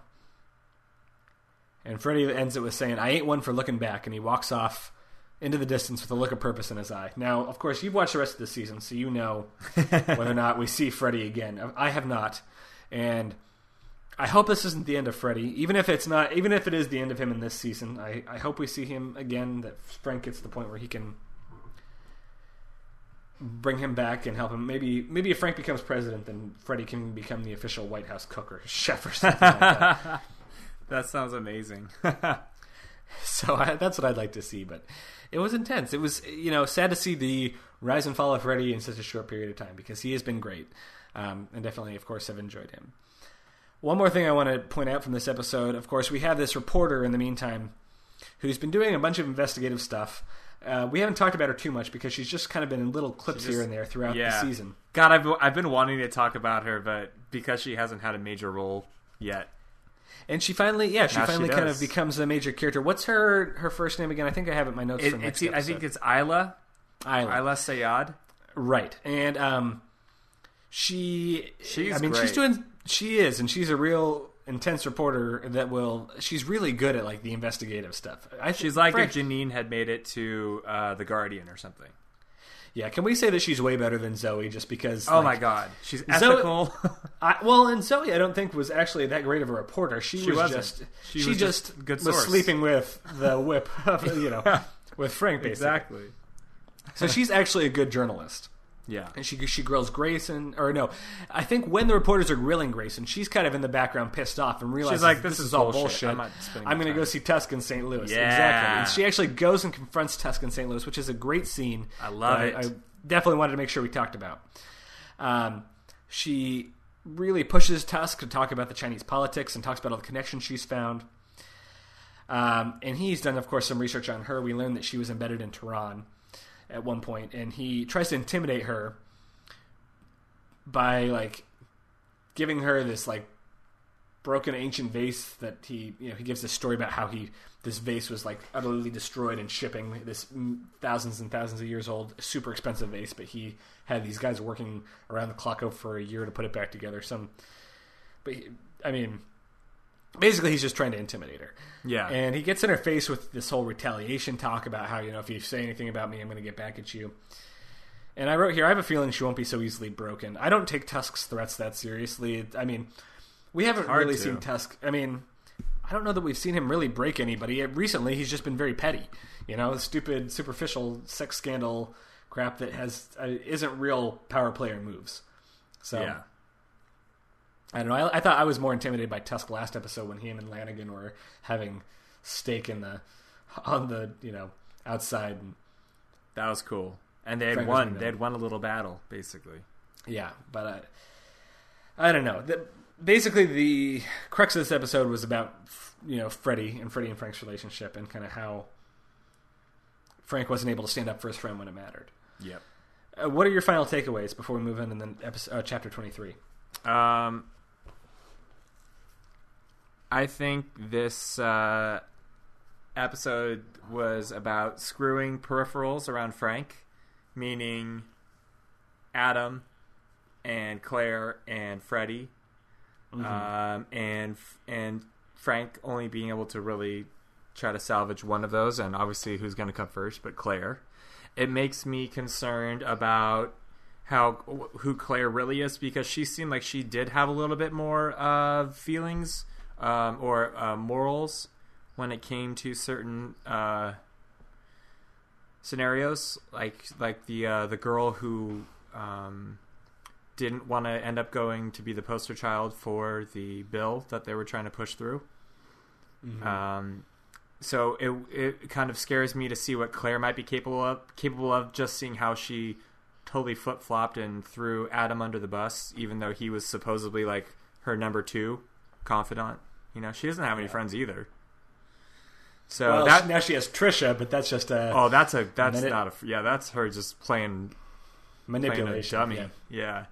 And Freddy ends it with saying, "I ain't one for looking back," and he walks off into the distance with a look of purpose in his eye. Now, of course, you've watched the rest of the season, so you know whether or not we see Freddy again. I have not, and I hope this isn't the end of Freddy. Even if it's not, even if it is the end of him in this season, I, I hope we see him again. That Frank gets to the point where he can bring him back and help him. Maybe maybe if Frank becomes president, then Freddy can become the official White House cook or chef or something like that. That sounds amazing. So I, that's what I'd like to see. But it was intense. It was you know sad to see the rise and fall of Freddy in such a short period of time because he has been great, um, and definitely, of course, have enjoyed him. One more thing I want to point out from this episode, of course, we have this reporter in the meantime who's been doing a bunch of investigative stuff. Uh, we haven't talked about her too much because she's just kind of been in little clips just- here and there throughout yeah. the season. God, I've I've been wanting to talk about her, but because she hasn't had a major role yet, And she finally, yeah, she Now she finally kind of becomes a major character. What's her her first name again? I think I have it in my notes it, it's, I think it's Ayla Ayla. Ayla Sayyad. Right, and um, she, She's I mean, she's doing, she is, and she's a real intense reporter that will. She's really good at like the investigative stuff. I, She's like Frank, if Janine had made it to uh, the Guardian or something. yeah. Can we say that she's way better than Zoe? Just because? Oh like, my God, she's Zoe- ethical. I, well, and Zoe, I don't think was actually that great of a reporter. She, She was wasn't. just She she, was just, just good was source. sleeping with the whip, of, you know, with Frank basically. So she's actually a good journalist. Yeah. and she she grills Grayson, or no, I think when the reporters are grilling Grayson, she's kind of in the background, pissed off, and realizes like, this, "This is all bullshit. bullshit. I'm I'm going to go see Tusk in St. Louis. Yeah. Exactly. And she actually goes and confronts Tusk in St. Louis, which is a great scene. I love it. I, I definitely wanted to make sure we talked about. Um, she really pushes Tusk to talk about the Chinese politics and talks about all the connections she's found. Um, and he's done, of course, some research on her. We learned that she was embedded in Tehran at one point, and he tries to intimidate her by like giving her this like broken ancient vase that he you know he gives this story about how he this vase was like utterly destroyed in shipping. This thousands and thousands of years old super expensive vase but he had these guys working around the clock for a year to put it back together. Some but he, i mean basically he's just trying to intimidate her Yeah. and he gets in her face with this whole retaliation talk about how you know if you say anything about me i'm going to get back at you and I wrote here, I have a feeling she won't be so easily broken. I don't take Tusk's threats that seriously. I mean, we haven't really to. seen Tusk. I mean, I don't know that we've seen him really break anybody. Recently, he's just been very petty. You know, stupid, superficial sex scandal crap that has uh, isn't real power player moves. So yeah. I don't know. I, I thought I was more intimidated by Tusk last episode when him and Lanagin were having steak in the on the you know outside. And, That was cool. And they had Frank won. They had won a little battle, basically. Yeah, but I, I don't know. The, basically the crux of this episode was about you know Freddy and Freddy and Frank's relationship and kind of how Frank wasn't able to stand up for his friend when it mattered. Yep. Uh, what are your final takeaways before we move in and then episode, uh, chapter 23? Um, I think this uh, episode was about screwing peripherals around Frank, meaning Adam and Claire and Freddy, um, and and Frank only being able to really try to salvage one of those, and obviously who's going to come first, but Claire. It makes me concerned about how who Claire really is because she seemed like she did have a little bit more uh, feelings um, or uh, morals when it came to certain uh, scenarios, like like the uh, the girl who um, didn't want to end up going to be the poster child for the bill that they were trying to push through. Um, so it it kind of scares me to see what Claire might be capable of. Capable of just seeing how she totally flip flopped and threw Adam under the bus, even though he was supposedly like her number two confidant. You know, she doesn't have any friends either. So well, that now she has Trisha, but that's just a oh, that's a that's Minute- not a yeah, that's her just playing playing manipulation. dummy. yeah. Yeah.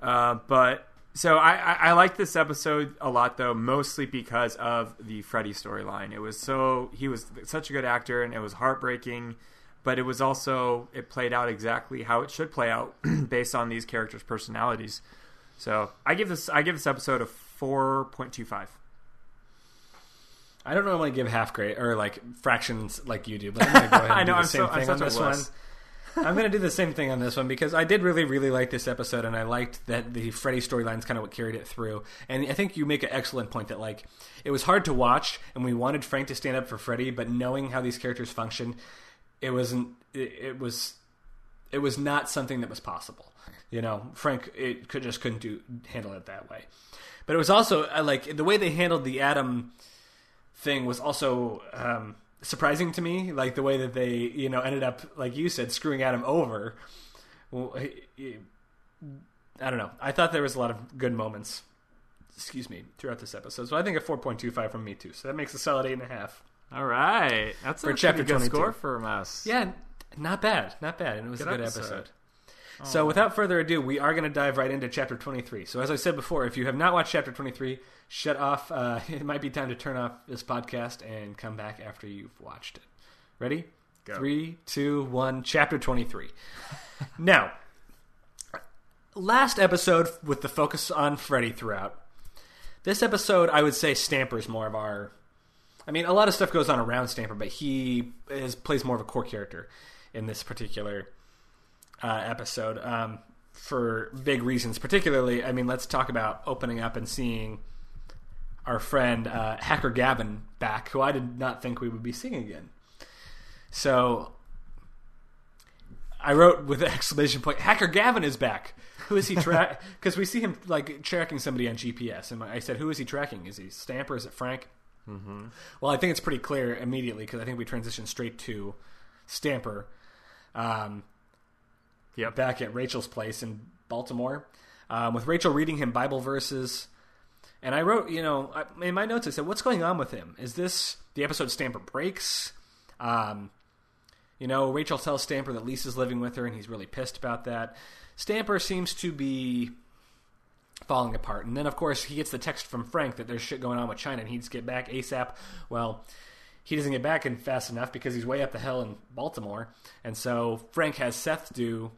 Uh, but so I, I, I like this episode a lot though, mostly because of the Freddy storyline. It was so he was such a good actor, and it was heartbreaking. But it was also it played out exactly how it should play out based on these characters' personalities. So I give this I give this episode a four point two five. I don't normally give half grade or like fractions like you do, but I'm going to go ahead and I know, do the I'm same so- thing on this one. I'm going to do the same thing on this one because I did really, really like this episode, and I liked that the Freddy storyline is kind of what carried it through. And I think you make an excellent point that like it was hard to watch, and we wanted Frank to stand up for Freddy, but knowing how these characters function, it wasn't. It, it was. It was not something that was possible. You know, Frank it could just couldn't do handle it that way. But it was also I like the way they handled the Adam thing was also um, surprising to me. Like the way that they, you know, ended up, like you said, screwing Adam over. Well, I don't know. I thought there was a lot of good moments. Excuse me, throughout this episode. So I think a four point two five from me too. So that makes a solid eight and a half. All right, that's For a chapter good 22. score from us. Yeah, not bad, not bad, and it was Good a good episode. episode. So without further ado, we are going to dive right into chapter 23. So as I said before, if you have not watched chapter 23, shut off. Uh, it might be time to turn off this podcast and come back after you've watched it. Ready? Go. Three, two, one. Chapter 23. now, last episode with the focus on Freddy throughout. This episode, I would say Stamper's more of our I mean, a lot of stuff goes on around Stamper, but he is plays more of a core character in this particular uh, episode um, for big reasons. Particularly, I mean, let's talk about opening up and seeing our friend uh, Hacker Gavin back, who I did not think we would be seeing again. So I wrote with an exclamation point: "Hacker Gavin is back." Who is he track? Because we see him like tracking somebody on GPS, and I said, "Who is he tracking? Is he Stamper? Is it Frank?" Well, I think it's pretty clear immediately because I think we transition straight to Stamper um, Yep. back at Rachel's place in Baltimore um, with Rachel reading him Bible verses. And I wrote, you know, in my notes, I said, what's going on with him? Is this the episode Stamper breaks? Um, you know, Rachel tells Stamper that Lisa's living with her and he's really pissed about that. Stamper seems to be falling apart. And then, of course, he gets the text from Frank that there's shit going on with China and he needs to get back ASAP. Well, he doesn't get back in fast enough because he's way up the hill in Baltimore. And so Frank has Seth do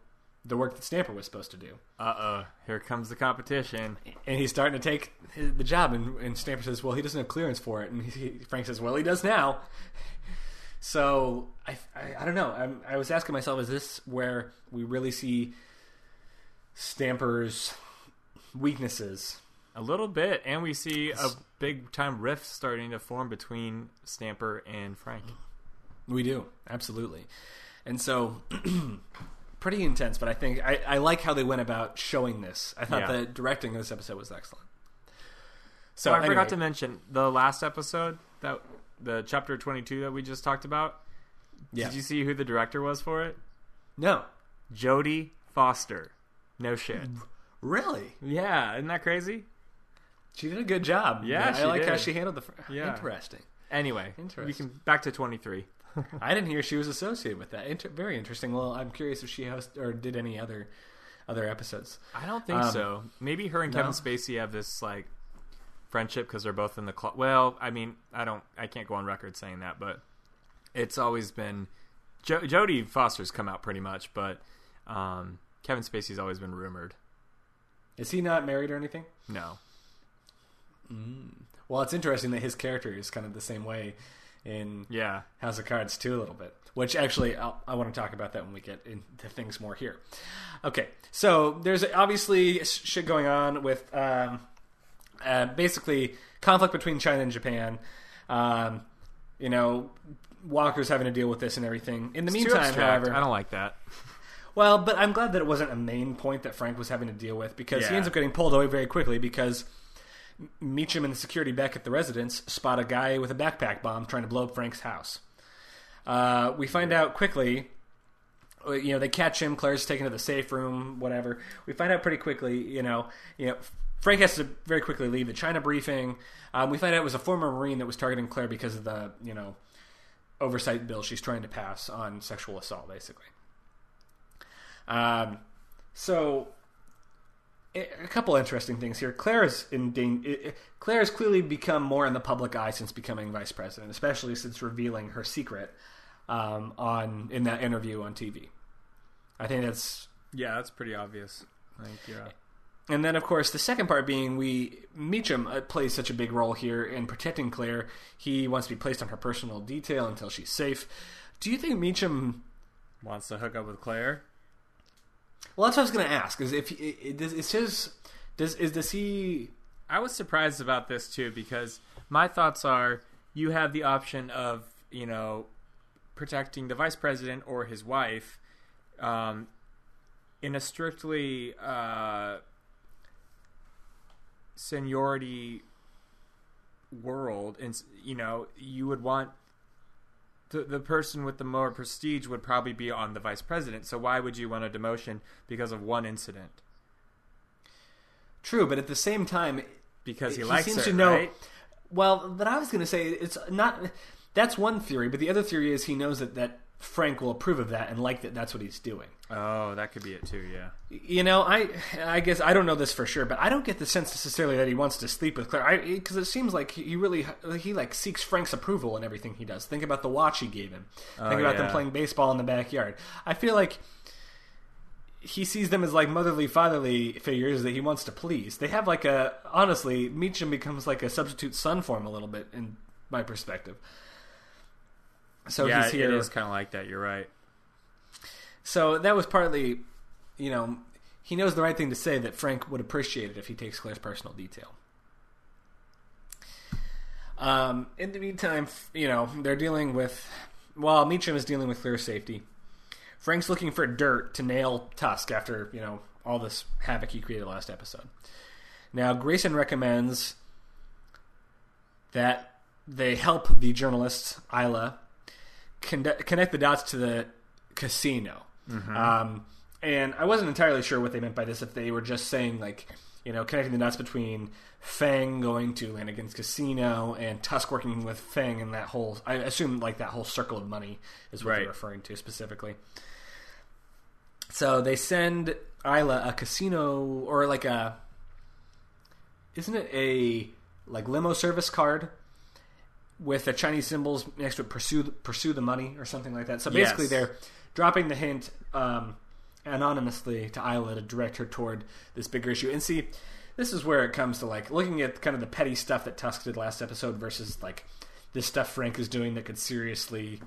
the work that Stamper was supposed to do. Uh oh, here comes the competition. And he's starting to take his, the job. And, and Stamper says, well, he doesn't have clearance for it. And he, Frank says, well, he does now. So I, I, I don't know. I'm, I was asking myself, is this where we really see Stamper's weaknesses? A little bit, and we see a big time rift starting to form between Stamper and Frank. We do absolutely, and so pretty intense. But I think I, I like how they went about showing this. I thought Yeah. the directing of this episode was excellent. So So I anyway, forgot to mention the last episode that the chapter twenty two that we just talked about. yeah. Did you see who the director was for it? no, Jodie Foster. No shit. really, Yeah, isn't that crazy? She did a good job. Yeah, I she like how she handled the. Fr- Yeah. Interesting. Anyway, interesting. we can back to 23. I didn't hear she was associated with that. Inter- very interesting. Well, I'm curious if she host or did any other other episodes. I don't think Um, so. Maybe her and no? Kevin Spacey have this like friendship because they're both in the club. Well, I mean, I don't, I can't go on record saying that, but it's always been jo- Jodie Foster's come out pretty much, but um, Kevin Spacey's always been rumored. Is he not married or anything? No, Well, it's interesting that his character is kind of the same way in yeah, House of Cards too, a little bit. Which actually, I'll, I want to talk about that when we get into things more here. Okay, so there's obviously shit going on with um, uh, basically conflict between China and Japan. Um, you know, Walker's having to deal with this and everything. In the It's meantime, however, I don't like that. well, but I'm glad that it wasn't a main point that Frank was having to deal with because he ends up getting pulled away very quickly because Meechum and the security back at the residence spot a guy with a backpack bomb trying to blow up Frank's house. Uh, we find out quickly, uh, you know, they catch him. Claire's taken to the safe room, whatever. We find out pretty quickly, you know, you know, Frank has to very quickly leave the China briefing. Um, we find out it was a former Marine that was targeting Claire because of the, you know, oversight bill she's trying to pass on sexual assault, basically. Um, so a couple interesting things here. Claire is in dan- i- i- Claire has clearly become more in the public eye since becoming vice president, especially since revealing her secret um, on in that interview on TV. I think that's Yeah, that's pretty obvious. I think yeah. and then, of course, the second part being we Meechum uh, plays such a big role here in protecting Claire. He wants to be placed on her personal detail until she's safe. Do you think Meechum? Wants to hook up with Claire. Well, that's what I was going to ask. Is if does is his does is does he? I was surprised about this too because my thoughts are you have the option of you know protecting the vice president or his wife um, in a strictly uh, seniority world, and you know you would want the the person with the more prestige would probably be on the vice president. So why would you want a demotion because of one incident? True, but at the same time, Because he, He likes seems her, to know- right? Well, but I was going to say it's not. That's one theory, but the other theory is he knows that that Frank will approve of that and like that. That's what he's doing. Oh, that could be it too. Yeah. You know, I I guess I don't know this for sure, but I don't get the sense necessarily that he wants to sleep with Claire. Because it seems like he really he like seeks Frank's approval in everything he does. Think about the watch he gave him. Think oh, about them playing baseball in the backyard. I feel like he sees them as like motherly, fatherly figures that he wants to please. They have like a honestly, Meechum becomes like a substitute son for him a little bit in my perspective. So yeah, he's here. it is kind of like that. You're right. So that was partly, you know, he knows the right thing to say that Frank would appreciate it if he takes Claire's personal detail. Um, in the meantime, you know, they're dealing with, while Meechum is dealing with Claire's safety, Frank's looking for dirt to nail Tusk after, you know, all this havoc he created last episode. Now, Grayson recommends that they help the journalist, Ayla, conde- connect the dots to the casino. Um, and I wasn't entirely sure what they meant by this. If they were just saying like, you know, connecting the dots between Feng going to Lanagin's casino and Tusk working with Feng and that whole. I assume like that whole circle of money is what Right. they're referring to specifically. So they send Ayla a casino or like a. Isn't it a like limo service card with the Chinese symbols next to it? Pursue pursue the money or something like that. So basically, Yes. they're dropping the hint um, anonymously to Ayla to direct her toward this bigger issue. And see, this is where it comes to like looking at kind of the petty stuff that Tusk did last episode versus like this stuff Frank is doing that could seriously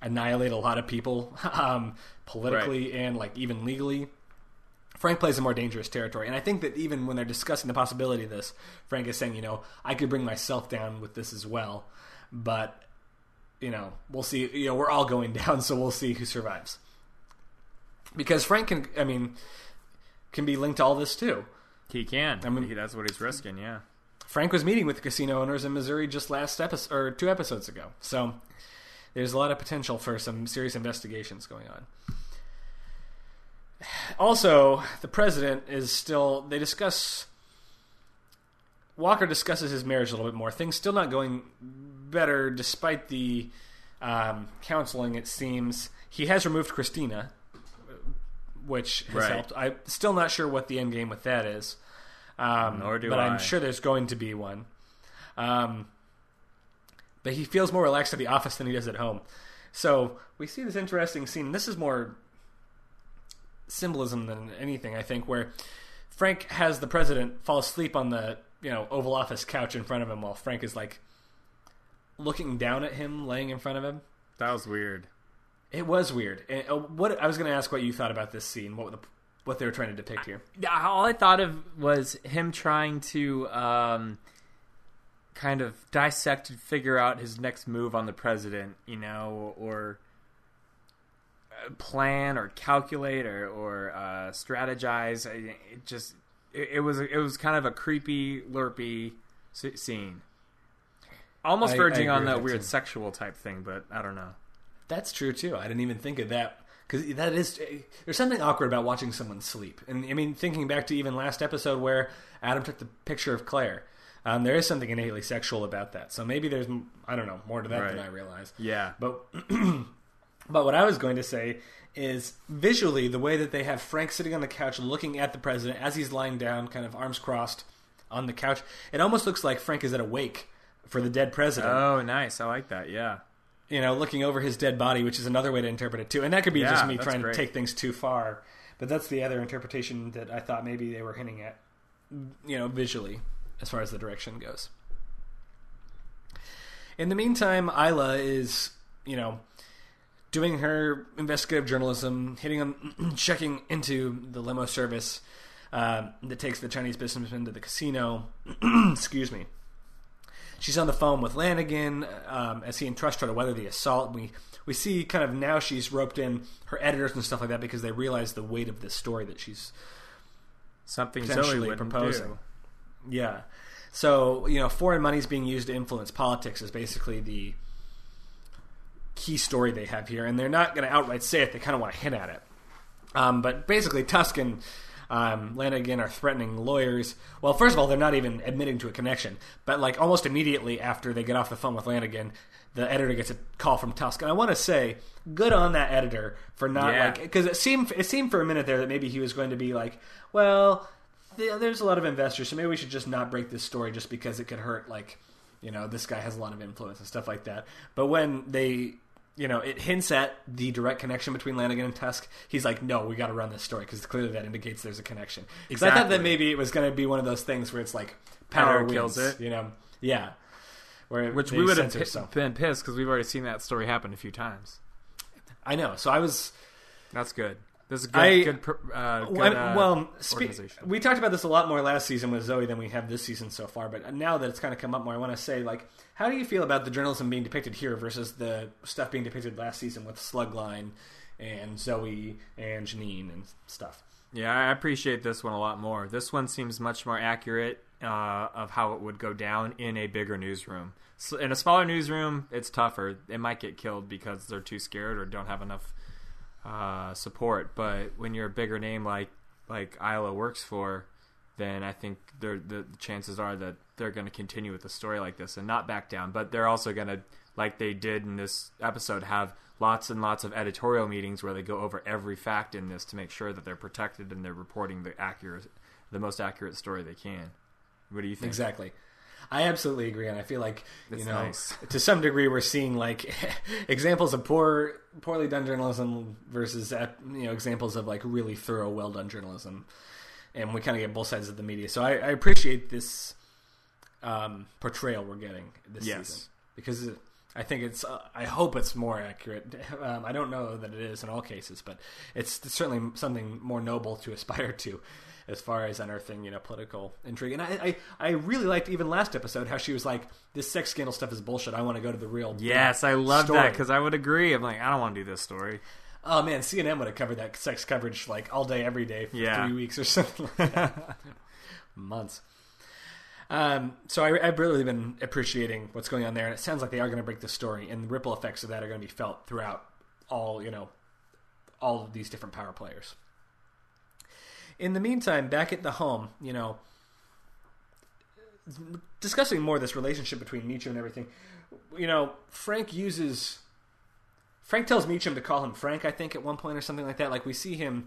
annihilate a lot of people um, politically and like even legally. Frank plays a more dangerous territory, and I think that even when they're discussing the possibility of this, Frank is saying, you know, I could bring myself down with this as well, but you know, we'll see. You know, we're all going down, so we'll see who survives. Because Frank can, I mean, can be linked to all this too. He can. I mean- that's what he's risking. Yeah. Frank was meeting with the casino owners in Missouri just last episode or two episodes ago. So there's a lot of potential for some serious investigations going on. Also, the president is still. They discuss Walker discusses his marriage a little bit more. Things still not going better despite the um, counseling. It seems he has removed Christina, which has Right. helped. I'm still not sure what the end game with that is. Um, Nor do but I. I'm sure there's going to be one. Um, but he feels more relaxed at the office than he does at home. So we see this interesting scene. This is more symbolism than anything, I think, where Frank has the president fall asleep on the you know Oval Office couch in front of him while Frank is like looking down at him, laying in front of him. That was weird. It was weird. And, uh, what I was going to ask what you thought about this scene, what the, what they were trying to depict here. Yeah, all I thought of was him trying to um, kind of dissect and figure out his next move on the president, you know, or plan or calculate or, or uh, strategize. I- It just it, it was it was kind of a creepy, lurpy s- scene, almost I- I verging agree on that weird too. sexual type thing, but I don't know. That's true too. I didn't even think of that because that is there's something awkward about watching someone sleep. And I mean, thinking back to even last episode where Adam took the picture of Claire, um, there is something innately sexual about that. So maybe there's I don't know more to that than I realize. Yeah. But but what I was going to say is visually the way that they have Frank sitting on the couch looking at the president as he's lying down, kind of arms crossed on the couch. It almost looks like Frank is at a wake for the dead president Oh, nice. I like that. Yeah. you know, looking over his dead body, which is another way to interpret it too. And that could be Yeah, just me trying great. to take things too far. But that's the other interpretation that I thought maybe they were hinting at, you know, visually, as far as the direction goes. In the meantime, Ayla is, you know, doing her investigative journalism, hitting on, checking into the limo service uh, that takes the Chinese businessman to the casino. Excuse me. She's on the phone with Lanagin um, as he entrusts her to weather the assault. We we see kind of now she's roped in her editors and stuff like that because they realize the weight of this story that she's Something Potentially proposing. do. yeah. So you know, foreign money is being used to influence politics is basically the key story they have here, and they're not going to outright say it. They kind of want to hint at it. Um, but basically, Tusk and um, Lanagin are threatening lawyers. Well, first of all, they're not even admitting to a connection. But like almost immediately after they get off the phone with Lanagin, the editor gets a call from Tusk, and I want to say, good on that editor for not Yeah. like because it seemed it seemed for a minute there that maybe he was going to be like, well, th- there's a lot of investors, so maybe we should just not break this story just because it could hurt like you know this guy has a lot of influence and stuff like that. But when they you know, it hints at the direct connection between Lanagin and Tusk. He's like, no, we got to run this story because clearly that indicates there's a connection. Because I thought that maybe it was going to be one of those things where it's like power Editor kills wins, it. you know? Yeah. Where Which we would have some. been pissed because we've already seen that story happen a few times. I know. So I was. That's good. This is good. I- good, uh, good uh, well, spe- organization. we talked about this a lot more last season with Zoe than we have this season so far. But now that it's kind of come up more, I want to say, like, how do you feel about the journalism being depicted here versus the stuff being depicted last season with Slugline and Zoe and Janine and stuff? Yeah, I appreciate this one a lot more. This one seems much more accurate uh, of how it would go down in a bigger newsroom. So in a smaller newsroom, it's tougher. It might get killed because they're too scared or don't have enough uh, support. But when you're a bigger name like like Ayla works for, then I think they're, the chances are that they're going to continue with a story like this and not back down. But they're also going to, like they did in this episode, have lots and lots of editorial meetings where they go over every fact in this to make sure that they're protected and they're reporting the accurate, the most accurate story they can. What do you think? Exactly. I absolutely agree, and I feel like you know, nice. to some degree, we're seeing like examples of poor, poorly done journalism versus uh, you know examples of like really thorough, well done journalism, and we kind of get both sides of the media. So I, I appreciate this um, portrayal we're getting this Yes. season because it- I think it's. Uh, I hope it's more accurate. Um, I don't know that it is in all cases, but it's certainly something more noble to aspire to, as far as unearthing you know political intrigue. And I, I, I really liked even last episode how she was like, "This sex scandal stuff is bullshit. I want to go to the real." Yes, I love story." that because I would agree. I'm like, I don't want to do this story. Oh man, CNN would have covered that sex coverage like all day, every day for Yeah. three weeks or something. Like. Months. Um, so I, I've really been appreciating what's going on there, and it sounds like they are going to break the story, and the ripple effects of that are going to be felt throughout all you know, all of these different power players. In the meantime, back at the home, you know, discussing more this relationship between Meechum and everything, you know, Frank uses. Frank tells Meechum to call him Frank, I think, at one point or something like that. Like we see him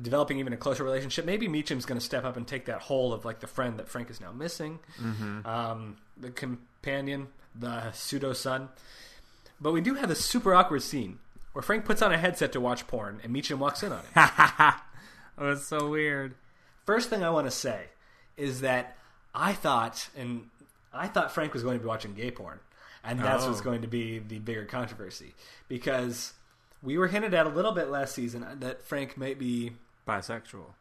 developing even a closer relationship. Maybe Meechum's going to step up and take that hold of like the friend that Frank is now missing, Mm-hmm. um, the companion, the pseudo son. But we do have this super awkward scene where Frank puts on a headset to watch porn and Meechum walks in on it. Oh, it's so weird. First thing I want to say is that I thought, and I thought Frank was going to be watching gay porn, and that's Oh. what's going to be the bigger controversy because we were hinted at a little bit last season that Frank might be Bisexual.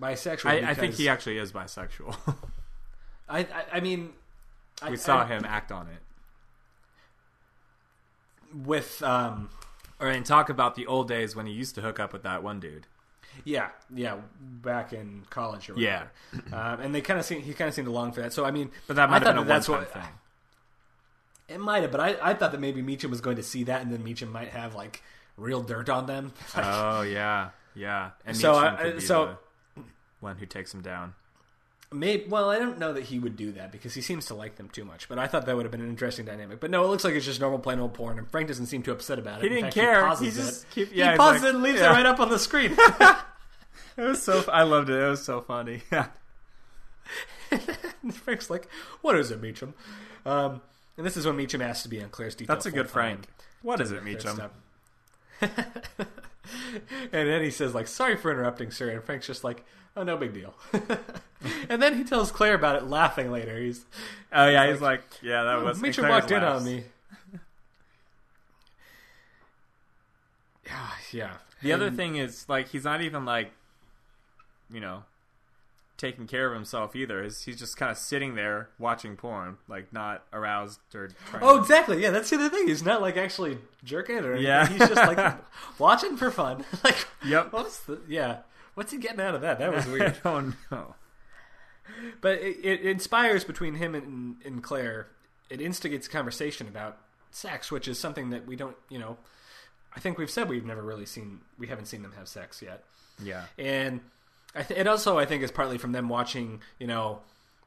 bisexual. I, I think he actually is bisexual. I, I, I mean, I, we saw I- him act on it. with um, Or and talk about the old days when he used to hook up with that one dude. Yeah, yeah, back in college or Yeah. whatever. um, and they kind of seem he kind of seemed along for that. So I mean, But that might have been a that's one-time what thing. It might have, but I, I thought that maybe Meechum was going to see that, and then Meechum might have like real dirt on them. Oh yeah, yeah. And So, I- be so- the one who takes him down. Maybe, well, I don't know that he would do that because he seems to like them too much. But I thought that would have been an interesting dynamic. But no, it looks like it's just normal plain old porn, and Frank doesn't seem too upset about it. He In didn't fact, care. He, pauses He just it. keep- he yeah, he's pauses like- it and leaves yeah. it right up on the screen. It was so. I loved it. It was so funny. Yeah. And Frank's like, "What is it, Meechum?" Um, and this is when Meechum asks to be on Claire's detail. That's a good full-time. Frank. What is it, Good Meechum? stuff. and then he says, like, sorry for interrupting, sir. And Frank's just like, oh, no big deal. and then he tells Claire about it, laughing later. He's Oh yeah, he's like, yeah, that oh, was. Meechum and Claire walked in on me. yeah, yeah. The other thing is like he's not even like, you know, taking care of himself either. He's, he's just kind of sitting there watching porn, like not aroused or. Trying Oh, to- exactly. Yeah, that's the other thing. He's not like actually jerking or anything. Yeah. He's just like watching for fun. like, Yep. What's the yeah? What's he getting out of that? That was weird. I don't know. But it, it inspires between him and, and Claire. It instigates a conversation about sex, which is something that we don't, you know, I think we've said we've never really seen, we haven't seen them have sex yet. Yeah. And I th- it also, I think, is partly from them watching, you know,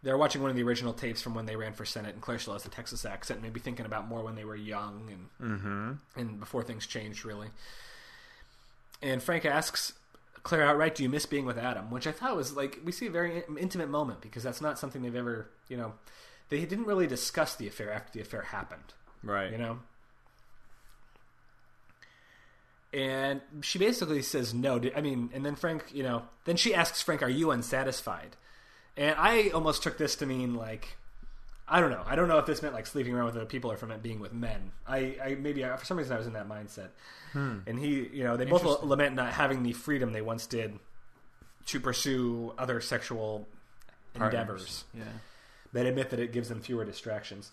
they're watching one of the original tapes from when they ran for Senate, and Claire still has the Texas accent, maybe thinking about more when they were young and Mm-hmm. and before things changed, really. And Frank asks Claire outright, "Do you miss being with Adam?" Which I thought was like we see a very intimate moment because that's not something they've ever, you know, they didn't really discuss the affair after the affair happened, Right. you know. And she basically says no. I mean, and then Frank, you know, then she asks Frank, "Are you unsatisfied?" And I almost took this to mean like, I don't know. I don't know if this meant like sleeping around with other people or if it meant being with men. I, I maybe I, for some reason I was in that mindset. Hmm. And he, you know, they both lament not having the freedom they once did to pursue other sexual endeavors. Yeah. They admit that it gives them fewer distractions.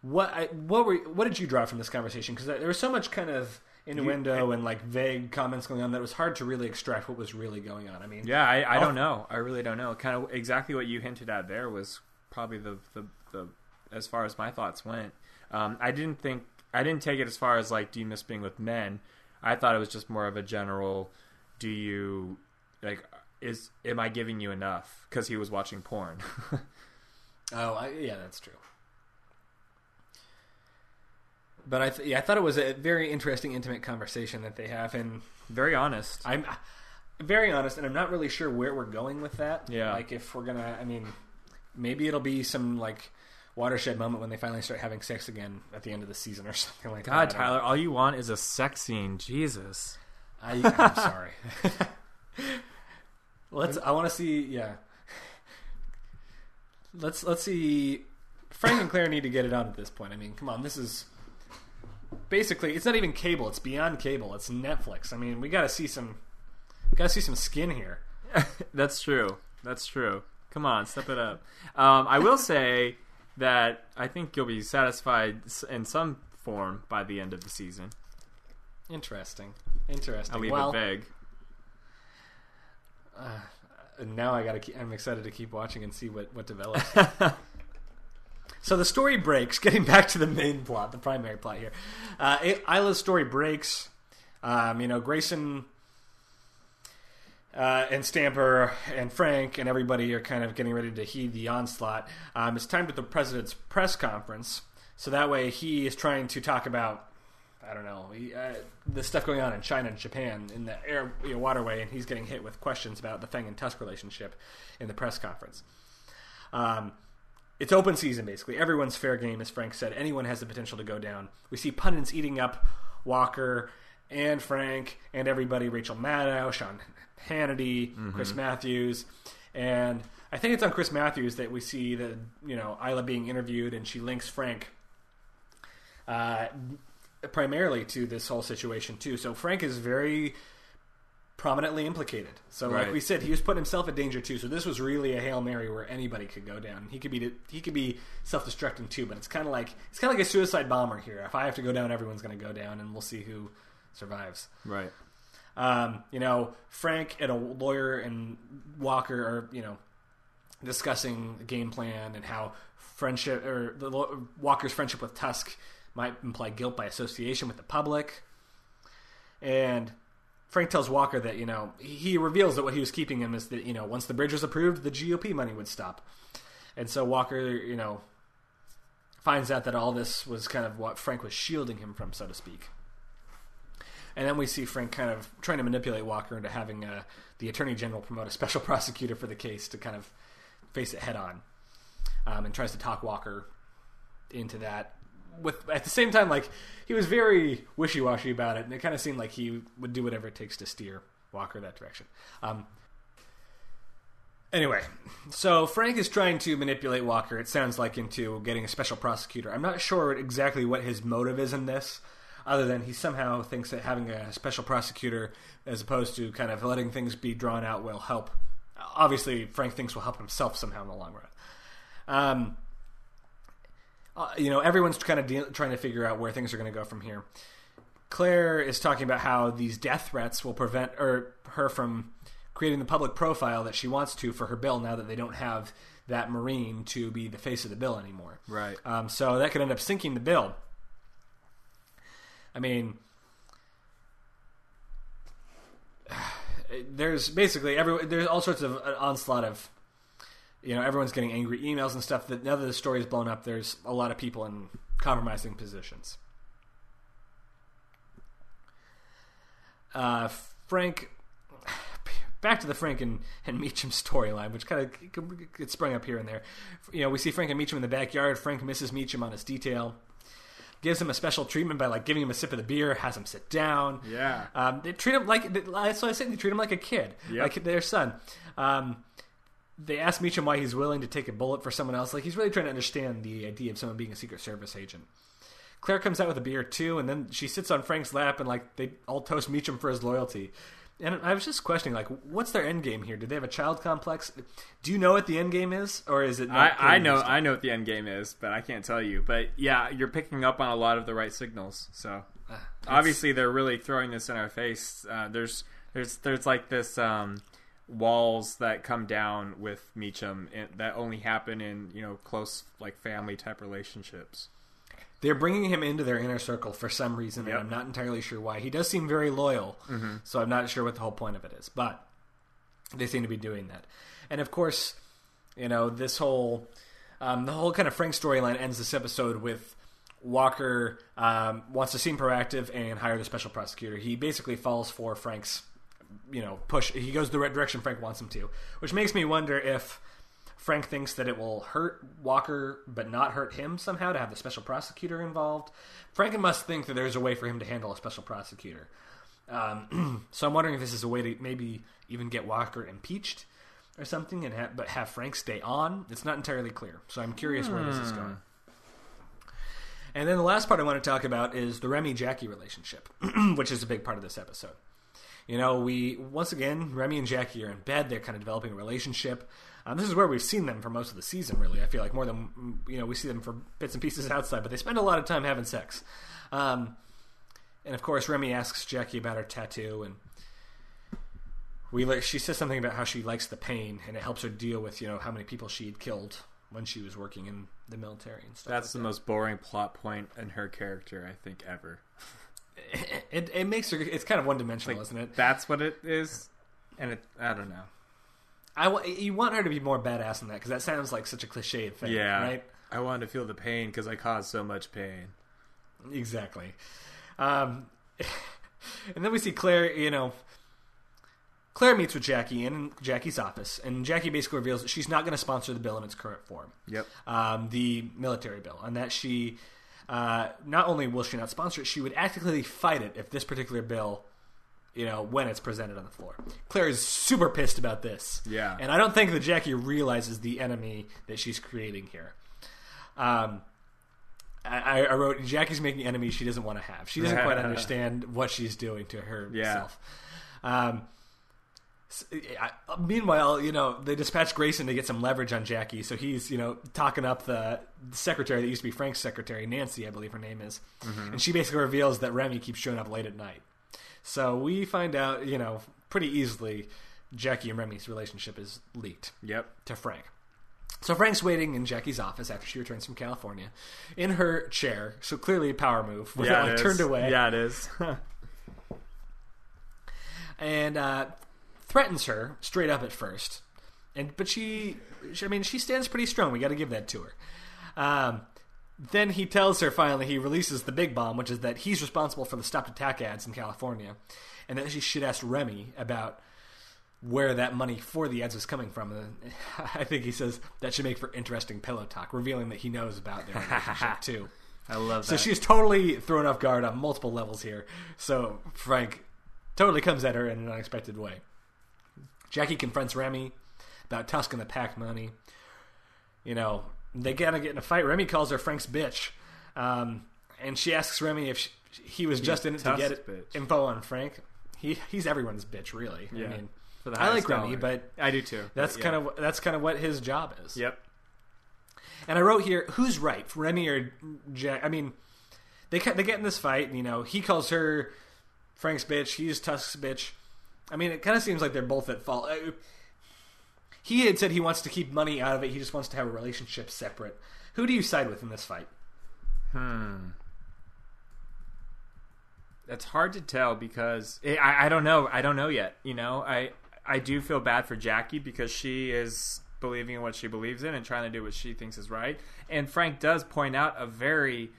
What I, what were what did you draw from this conversation? Because there was so much kind of innuendo and like vague comments going on that it was hard to really extract what was really going on. I mean, Yeah, I, I don't know. I really don't know. Kind of exactly what you hinted at there was probably the the, the as far as my thoughts went. Um, I didn't think I didn't take it as far as like do you miss being with men. I thought it was just more of a general. Do you like is am I giving you enough? Because he was watching porn. Oh, I, yeah, that's true. But I, th- yeah, I thought it was a very interesting, intimate conversation that they have, and Very honest. I'm very honest, and I'm not really sure where we're going with that. Yeah. like if we're gonna, I mean, maybe it'll be some like watershed moment when they finally start having sex again at the end of the season or something like God, that. Don't Tyler, all you want is a sex scene. Jesus. I, I'm sorry. let's. I want to see. Yeah. Let's let's see. Frank and Claire need to get it out at this point. I mean, come on, this is basically it's not even cable. It's beyond cable. It's Netflix. I mean, we got to see some. Got to see some skin here. That's true. That's true. Come on, step it up. Um, I will say that I think you'll be satisfied in some form by the end of the season. Interesting. Interesting. I'll leave well, it vague. and now I got to. Keep, I'm excited to keep watching and see what what develops. so the story breaks. Getting back to the main plot, the primary plot here. Uh, Ayla's story breaks. Um, you know, Grayson. Uh, and Stamper and Frank and everybody are kind of getting ready to heed the onslaught. Um, it's time for the president's press conference, so that way he is trying to talk about I don't know he, uh, the stuff going on in China and Japan in the air you know, waterway, and he's getting hit with questions about the Feng and Tusk relationship in the press conference. Um, it's open season basically. Everyone's fair game, as Frank said. Anyone has the potential to go down. We see pundits eating up Walker and Frank and everybody. Rachel Maddow, Sean Hannity, Chris Matthews, and I think it's on Chris Matthews that we see that you know Ayla being interviewed, and she links Frank uh, primarily to this whole situation too. So Frank is very prominently implicated. So like we said, he was putting himself in danger too. So this was really a hail mary where anybody could go down. He could be he could be self destructing too. But it's kind of like it's kind of like a suicide bomber here. If I have to go down, everyone's going to go down, and we'll see who survives. Right. Um, you know, Frank and a lawyer and Walker are, you know, discussing the game plan and how friendship or the Walker's friendship with Tusk might imply guilt by association with the public. And Frank tells Walker that, you know, he reveals that what he was keeping him is that, you know, once the bridge was approved, the GOP money would stop. And so Walker, you know, finds out that all this was kind of what Frank was shielding him from, so to speak. And then we see Frank kind of trying to manipulate Walker into having uh, the Attorney General promote a special prosecutor for the case to kind of face it head on, um, and tries to talk Walker into that. With at the same time, like he was very wishy washy about it, and it kind of seemed like he would do whatever it takes to steer Walker that direction. Um, Anyway, so Frank is trying to manipulate Walker, it sounds like, into getting a special prosecutor. I'm not sure exactly what his motive is in this, other than he somehow thinks that having a special prosecutor, as opposed to kind of letting things be drawn out, will help. Obviously, Frank thinks will help himself somehow in the long run. Um, uh, you know, everyone's kind of de- trying to figure out where things are going to go from here. Claire is talking about how these death threats will prevent or her from creating the public profile that she wants to for her bill now that they don't have that Marine to be the face of the bill anymore. Right. Um, so that could end up sinking the bill. I mean, there's basically every there's all sorts of onslaught of you know everyone's getting angry emails and stuff that now that the story is blown up there's a lot of people in compromising positions. Uh, frank back to the frank and, and meechum storyline which kind of gets sprung up here and there. You know we see frank and meechum in the backyard. Frank misses meechum on his detail gives him a special treatment by like giving him a sip of the beer has him sit down Yeah. um, they treat him like that's what I said. They treat him like a kid, Yep. like their son. Um, they ask Meechum why he's willing to take a bullet for someone else. Like he's really trying to understand the idea of someone being a Secret Service agent. Claire comes out with a beer too, and then she sits on Frank's lap and like they all toast Meechum for his loyalty. And I was just questioning, like, what's their end game here? Do they have a child complex? Do you know what the end game is, or is it? I, Not I know? I know what the end game is, but I can't tell you. But yeah, you're picking up on a lot of the right signals. So obviously they're really throwing this in our face. Uh, there's there's there's like this um, walls that come down with Meechum that only happen in you know close like family type relationships. They're bringing him into their inner circle for some reason, Yep. and I'm not entirely sure why. He does seem very loyal, so I'm not sure what the whole point of it is. But they seem to be doing that, and of course, you know this whole um, the whole kind of Frank storyline ends this episode with Walker um, wants to seem proactive and hire the special prosecutor. He basically falls for Frank's you know push. He goes the right direction Frank wants him to, which makes me wonder if. Frank thinks that it will hurt Walker but not hurt him somehow to have the special prosecutor involved. Frank must think that there's a way for him to handle a special prosecutor. Um, so I'm wondering if this is a way to maybe even get Walker impeached or something, and ha- but have Frank stay on. It's not entirely clear, so I'm curious where this is going. And then the last part I want to talk about is the Remy Jackie relationship, which is a big part of this episode. You know, we once again Remy and Jackie are in bed. They're kind of developing a relationship. Um, this is where we've seen them for most of the season. Really, I feel like more than you know we see them for bits and pieces outside, but they spend a lot of time having sex. Um, and of course, Remy asks Jackie about her tattoo, and we li- she says something about how she likes the pain, and it helps her deal with you know how many people she had killed when she was working in the military and stuff. That's the like most boring plot point in her character I think ever. it, it makes her. It's kind of one dimensional, isn't it? That's what it is. And it, I don't know. I you want her to be more badass than that because that sounds like such a cliched thing, Yeah. right? I wanted to feel the pain because I caused so much pain. Exactly. Um, and then we see Claire, you know, Claire meets with Jackie in Jackie's office, and Jackie basically reveals that she's not going to sponsor the bill in its current form, Yep. um, the military bill, and that she uh, not only will she not sponsor it, she would actively fight it if this particular bill, you know, when it's presented on the floor. Claire is super pissed about this, Yeah. and I don't think that Jackie realizes the enemy that she's creating here. Um, I, I wrote Jackie's making enemies she doesn't want to have. She doesn't quite understand what she's doing to herself. Um, s- I- meanwhile, you know, they dispatch Grayson to get some leverage on Jackie, so he's you know talking up the secretary that used to be Frank's secretary, Nancy, I believe her name is, and she basically reveals that Remy keeps showing up late at night. So we find out, you know, pretty easily, Jackie and Remy's relationship is leaked Yep. to Frank. So Frank's waiting in Jackie's office after she returns from California, in her chair. So clearly a power move. Yeah, it, like, turned away, Yeah, it is. and uh, threatens her straight up at first. And but she, she I mean, she stands pretty strong. We got to give that to her. Um, then he tells her finally he releases the big bomb, which is that he's responsible for the stopped attack ads in California, and then she should ask Remy about where that money for the ads was coming from. And I think he says that should make for interesting pillow talk, revealing that he knows about their relationship too. I love that. So she's totally thrown off guard on multiple levels here. So Frank totally comes at her in an unexpected way. Jackie confronts Remy about Tusk and the PAC money. You know, they gotta get in a fight. Remy calls her Frank's bitch. Um, and she asks Remy if she, he was just in it to get bitch. info on Frank. He he's everyone's bitch, really. I Yeah. mean, For the I like highest Remy, but I do too. that's Yeah. kind of that's kind of what his job is. Yep. And I wrote here, who's right, Remy or Jack? I mean, they they get in this fight. And, you know, he calls her Frank's bitch. He's Tusk's bitch. I mean, it kind of seems like they're both at fault. Uh, He had said he wants to keep money out of it. He just wants to have a relationship separate. Who do you side with in this fight? Hmm. That's hard to tell because eh, I, I don't know. I don't know yet. You know, I I do feel bad for Jackie because she is believing in what she believes in and trying to do what she thinks is right. And Frank does point out a very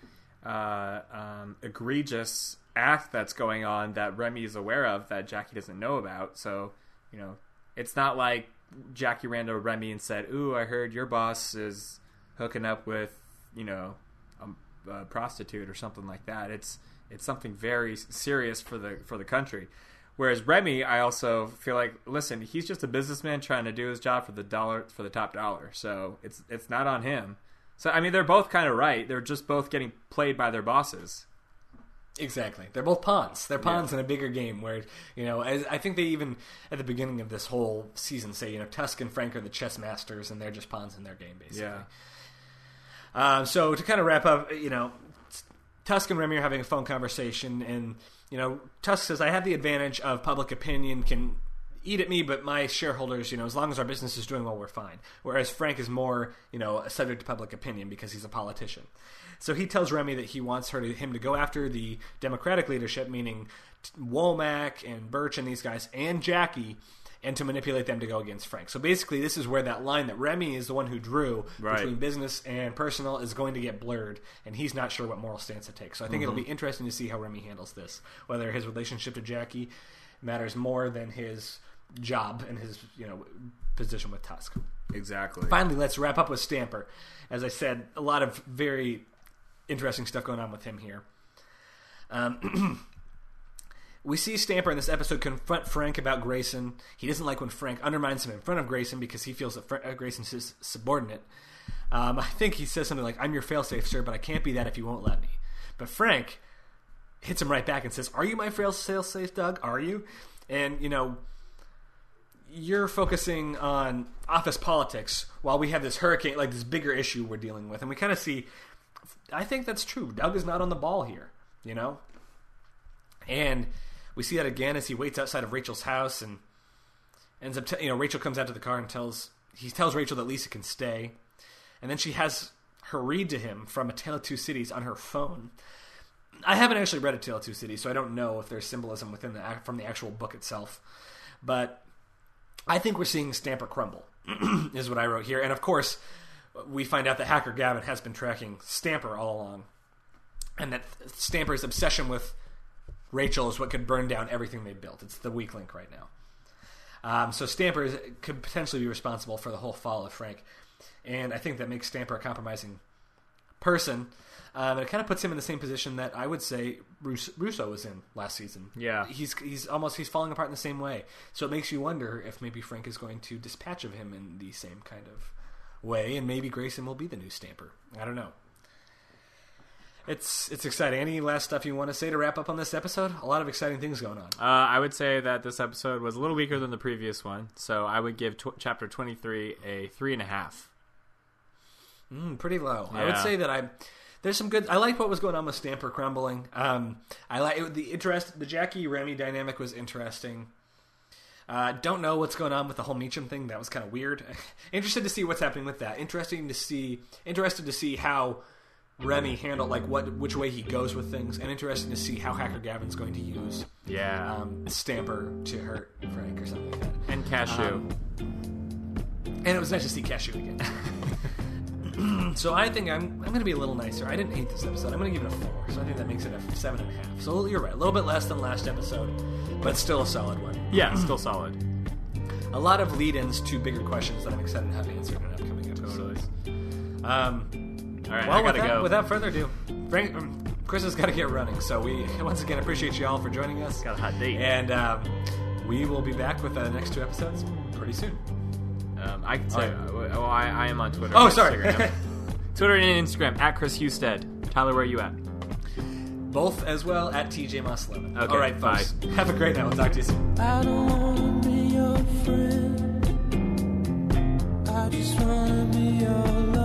uh, um, egregious act that's going on that Remy is aware of that Jackie doesn't know about. So you know, it's not like Jackie ran to Remy and said, "Ooh, I heard your boss is hooking up with you know a, a prostitute or something like that." It's it's something very serious for the for the country. Whereas Remy, I also feel like, listen, he's just a businessman trying to do his job for the dollar for the top dollar. So it's it's not on him. So I mean, they're both kind of right. They're just both getting played by their bosses. Exactly. They're both pawns. They're pawns in a bigger game where, you know, as, I think they even, at the beginning of this whole season, say, you know, Tusk and Frank are the chess masters and they're just pawns in their game, basically. Yeah. Um, so to kind of wrap up, you know, Tusk and Remy are having a phone conversation, and you know, Tusk says, "I have the advantage of public opinion, can eat at me, but my shareholders, you know, as long as our business is doing well, we're fine." Whereas Frank is more, you know, subject to public opinion because he's a politician. So he tells Remy that he wants her to him to go after the Democratic leadership, meaning Womack and Birch and these guys, and Jackie. And to manipulate them to go against Frank. So basically, this is where that line that Remy is the one who drew Right. between business and personal is going to get blurred, and he's not sure what moral stance to take. So I think it'll mm-hmm. be interesting to see how Remy handles this. Whether his relationship to Jackie matters more than his job and his you know position with Tusk. Exactly. Finally, let's wrap up with Stamper. As I said, a lot of very interesting stuff going on with him here. Um, we see Stamper in this episode confront Frank about Grayson. He doesn't like when Frank undermines him in front of Grayson because he feels that Fra- uh, Grayson's his subordinate. Um, I think he says something like, "I'm your failsafe, sir, but I can't be that if you won't let me." But Frank hits him right back and says, "Are you my failsafe, Doug? Are you?" And you know, you're focusing on office politics while we have this hurricane, like this bigger issue we're dealing with, and we kind of see. I think that's true. Doug is not on the ball here, you know, and we see that again as he waits outside of Rachel's house and ends up, t- you know, Rachel comes out to the car and tells he tells Rachel that Lisa can stay, and then she has her read to him from A Tale of Two Cities on her phone. I haven't actually read A Tale of Two Cities, so I don't know if there's symbolism within the from the actual book itself, but I think we're seeing Stamper crumble, is what I wrote here. And of course, we find out that hacker Gavin has been tracking Stamper all along, and that Stamper's obsession with Rachel is what could burn down everything they built. It's the weak link right now. Um, so Stamper is, could potentially be responsible for the whole fall of Frank, and I think that makes Stamper a compromising person. Um, and it kind of puts him in the same position that I would say Russo, Russo was in last season. Yeah. he's he's almost he's falling apart in the same way. So it makes you wonder if maybe Frank is going to dispatch of him in the same kind of way, and maybe Grayson will be the new Stamper. I don't know. It's it's exciting. Any last stuff you want to say to wrap up on this episode? A lot of exciting things going on. Uh, I would say that this episode was a little weaker than the previous one, so I would give tw- chapter 23 a three and a half. Mm, pretty low. I would say that I there's some good. I like what was going on with Stamper crumbling. Um, I like the interest. The Jackie Remy dynamic was interesting. Uh, don't know what's going on with the whole Meechum thing. That was kind of weird. interested to see what's happening with that. Interesting to see. Interested to see how Remy handled like what which way he goes with things, and interesting to see how Hacker Gavin's going to use Yeah. um, Stamper to hurt Frank or something like that. and Cashew. Um, and it was nice to see Cashew again. so I think I'm I'm going to be a little nicer. I didn't hate this episode. I'm going to give it a four. So I think that makes it a seven and a half. So you're right, a little bit less than last episode, but still a solid one. yeah, still solid. A lot of lead-ins to bigger questions that I'm excited to have answered in upcoming episodes. Um, All right, well, I gotta without, go. without further ado, Frank, um, Chris has got to get running. So we once again appreciate you all for joining us. Got a hot date. And um, we will be back with the next two episodes pretty soon. Um, I can say, All oh, I, I am on Twitter. Oh, sorry. Twitter and Instagram at Chris Husted. Tyler, where are you at? Both as well at TJ Moss 11. Okay, All right, folks. Have a great night. We'll talk to you soon. I don't wanna be your friend. I just wanna be your lover.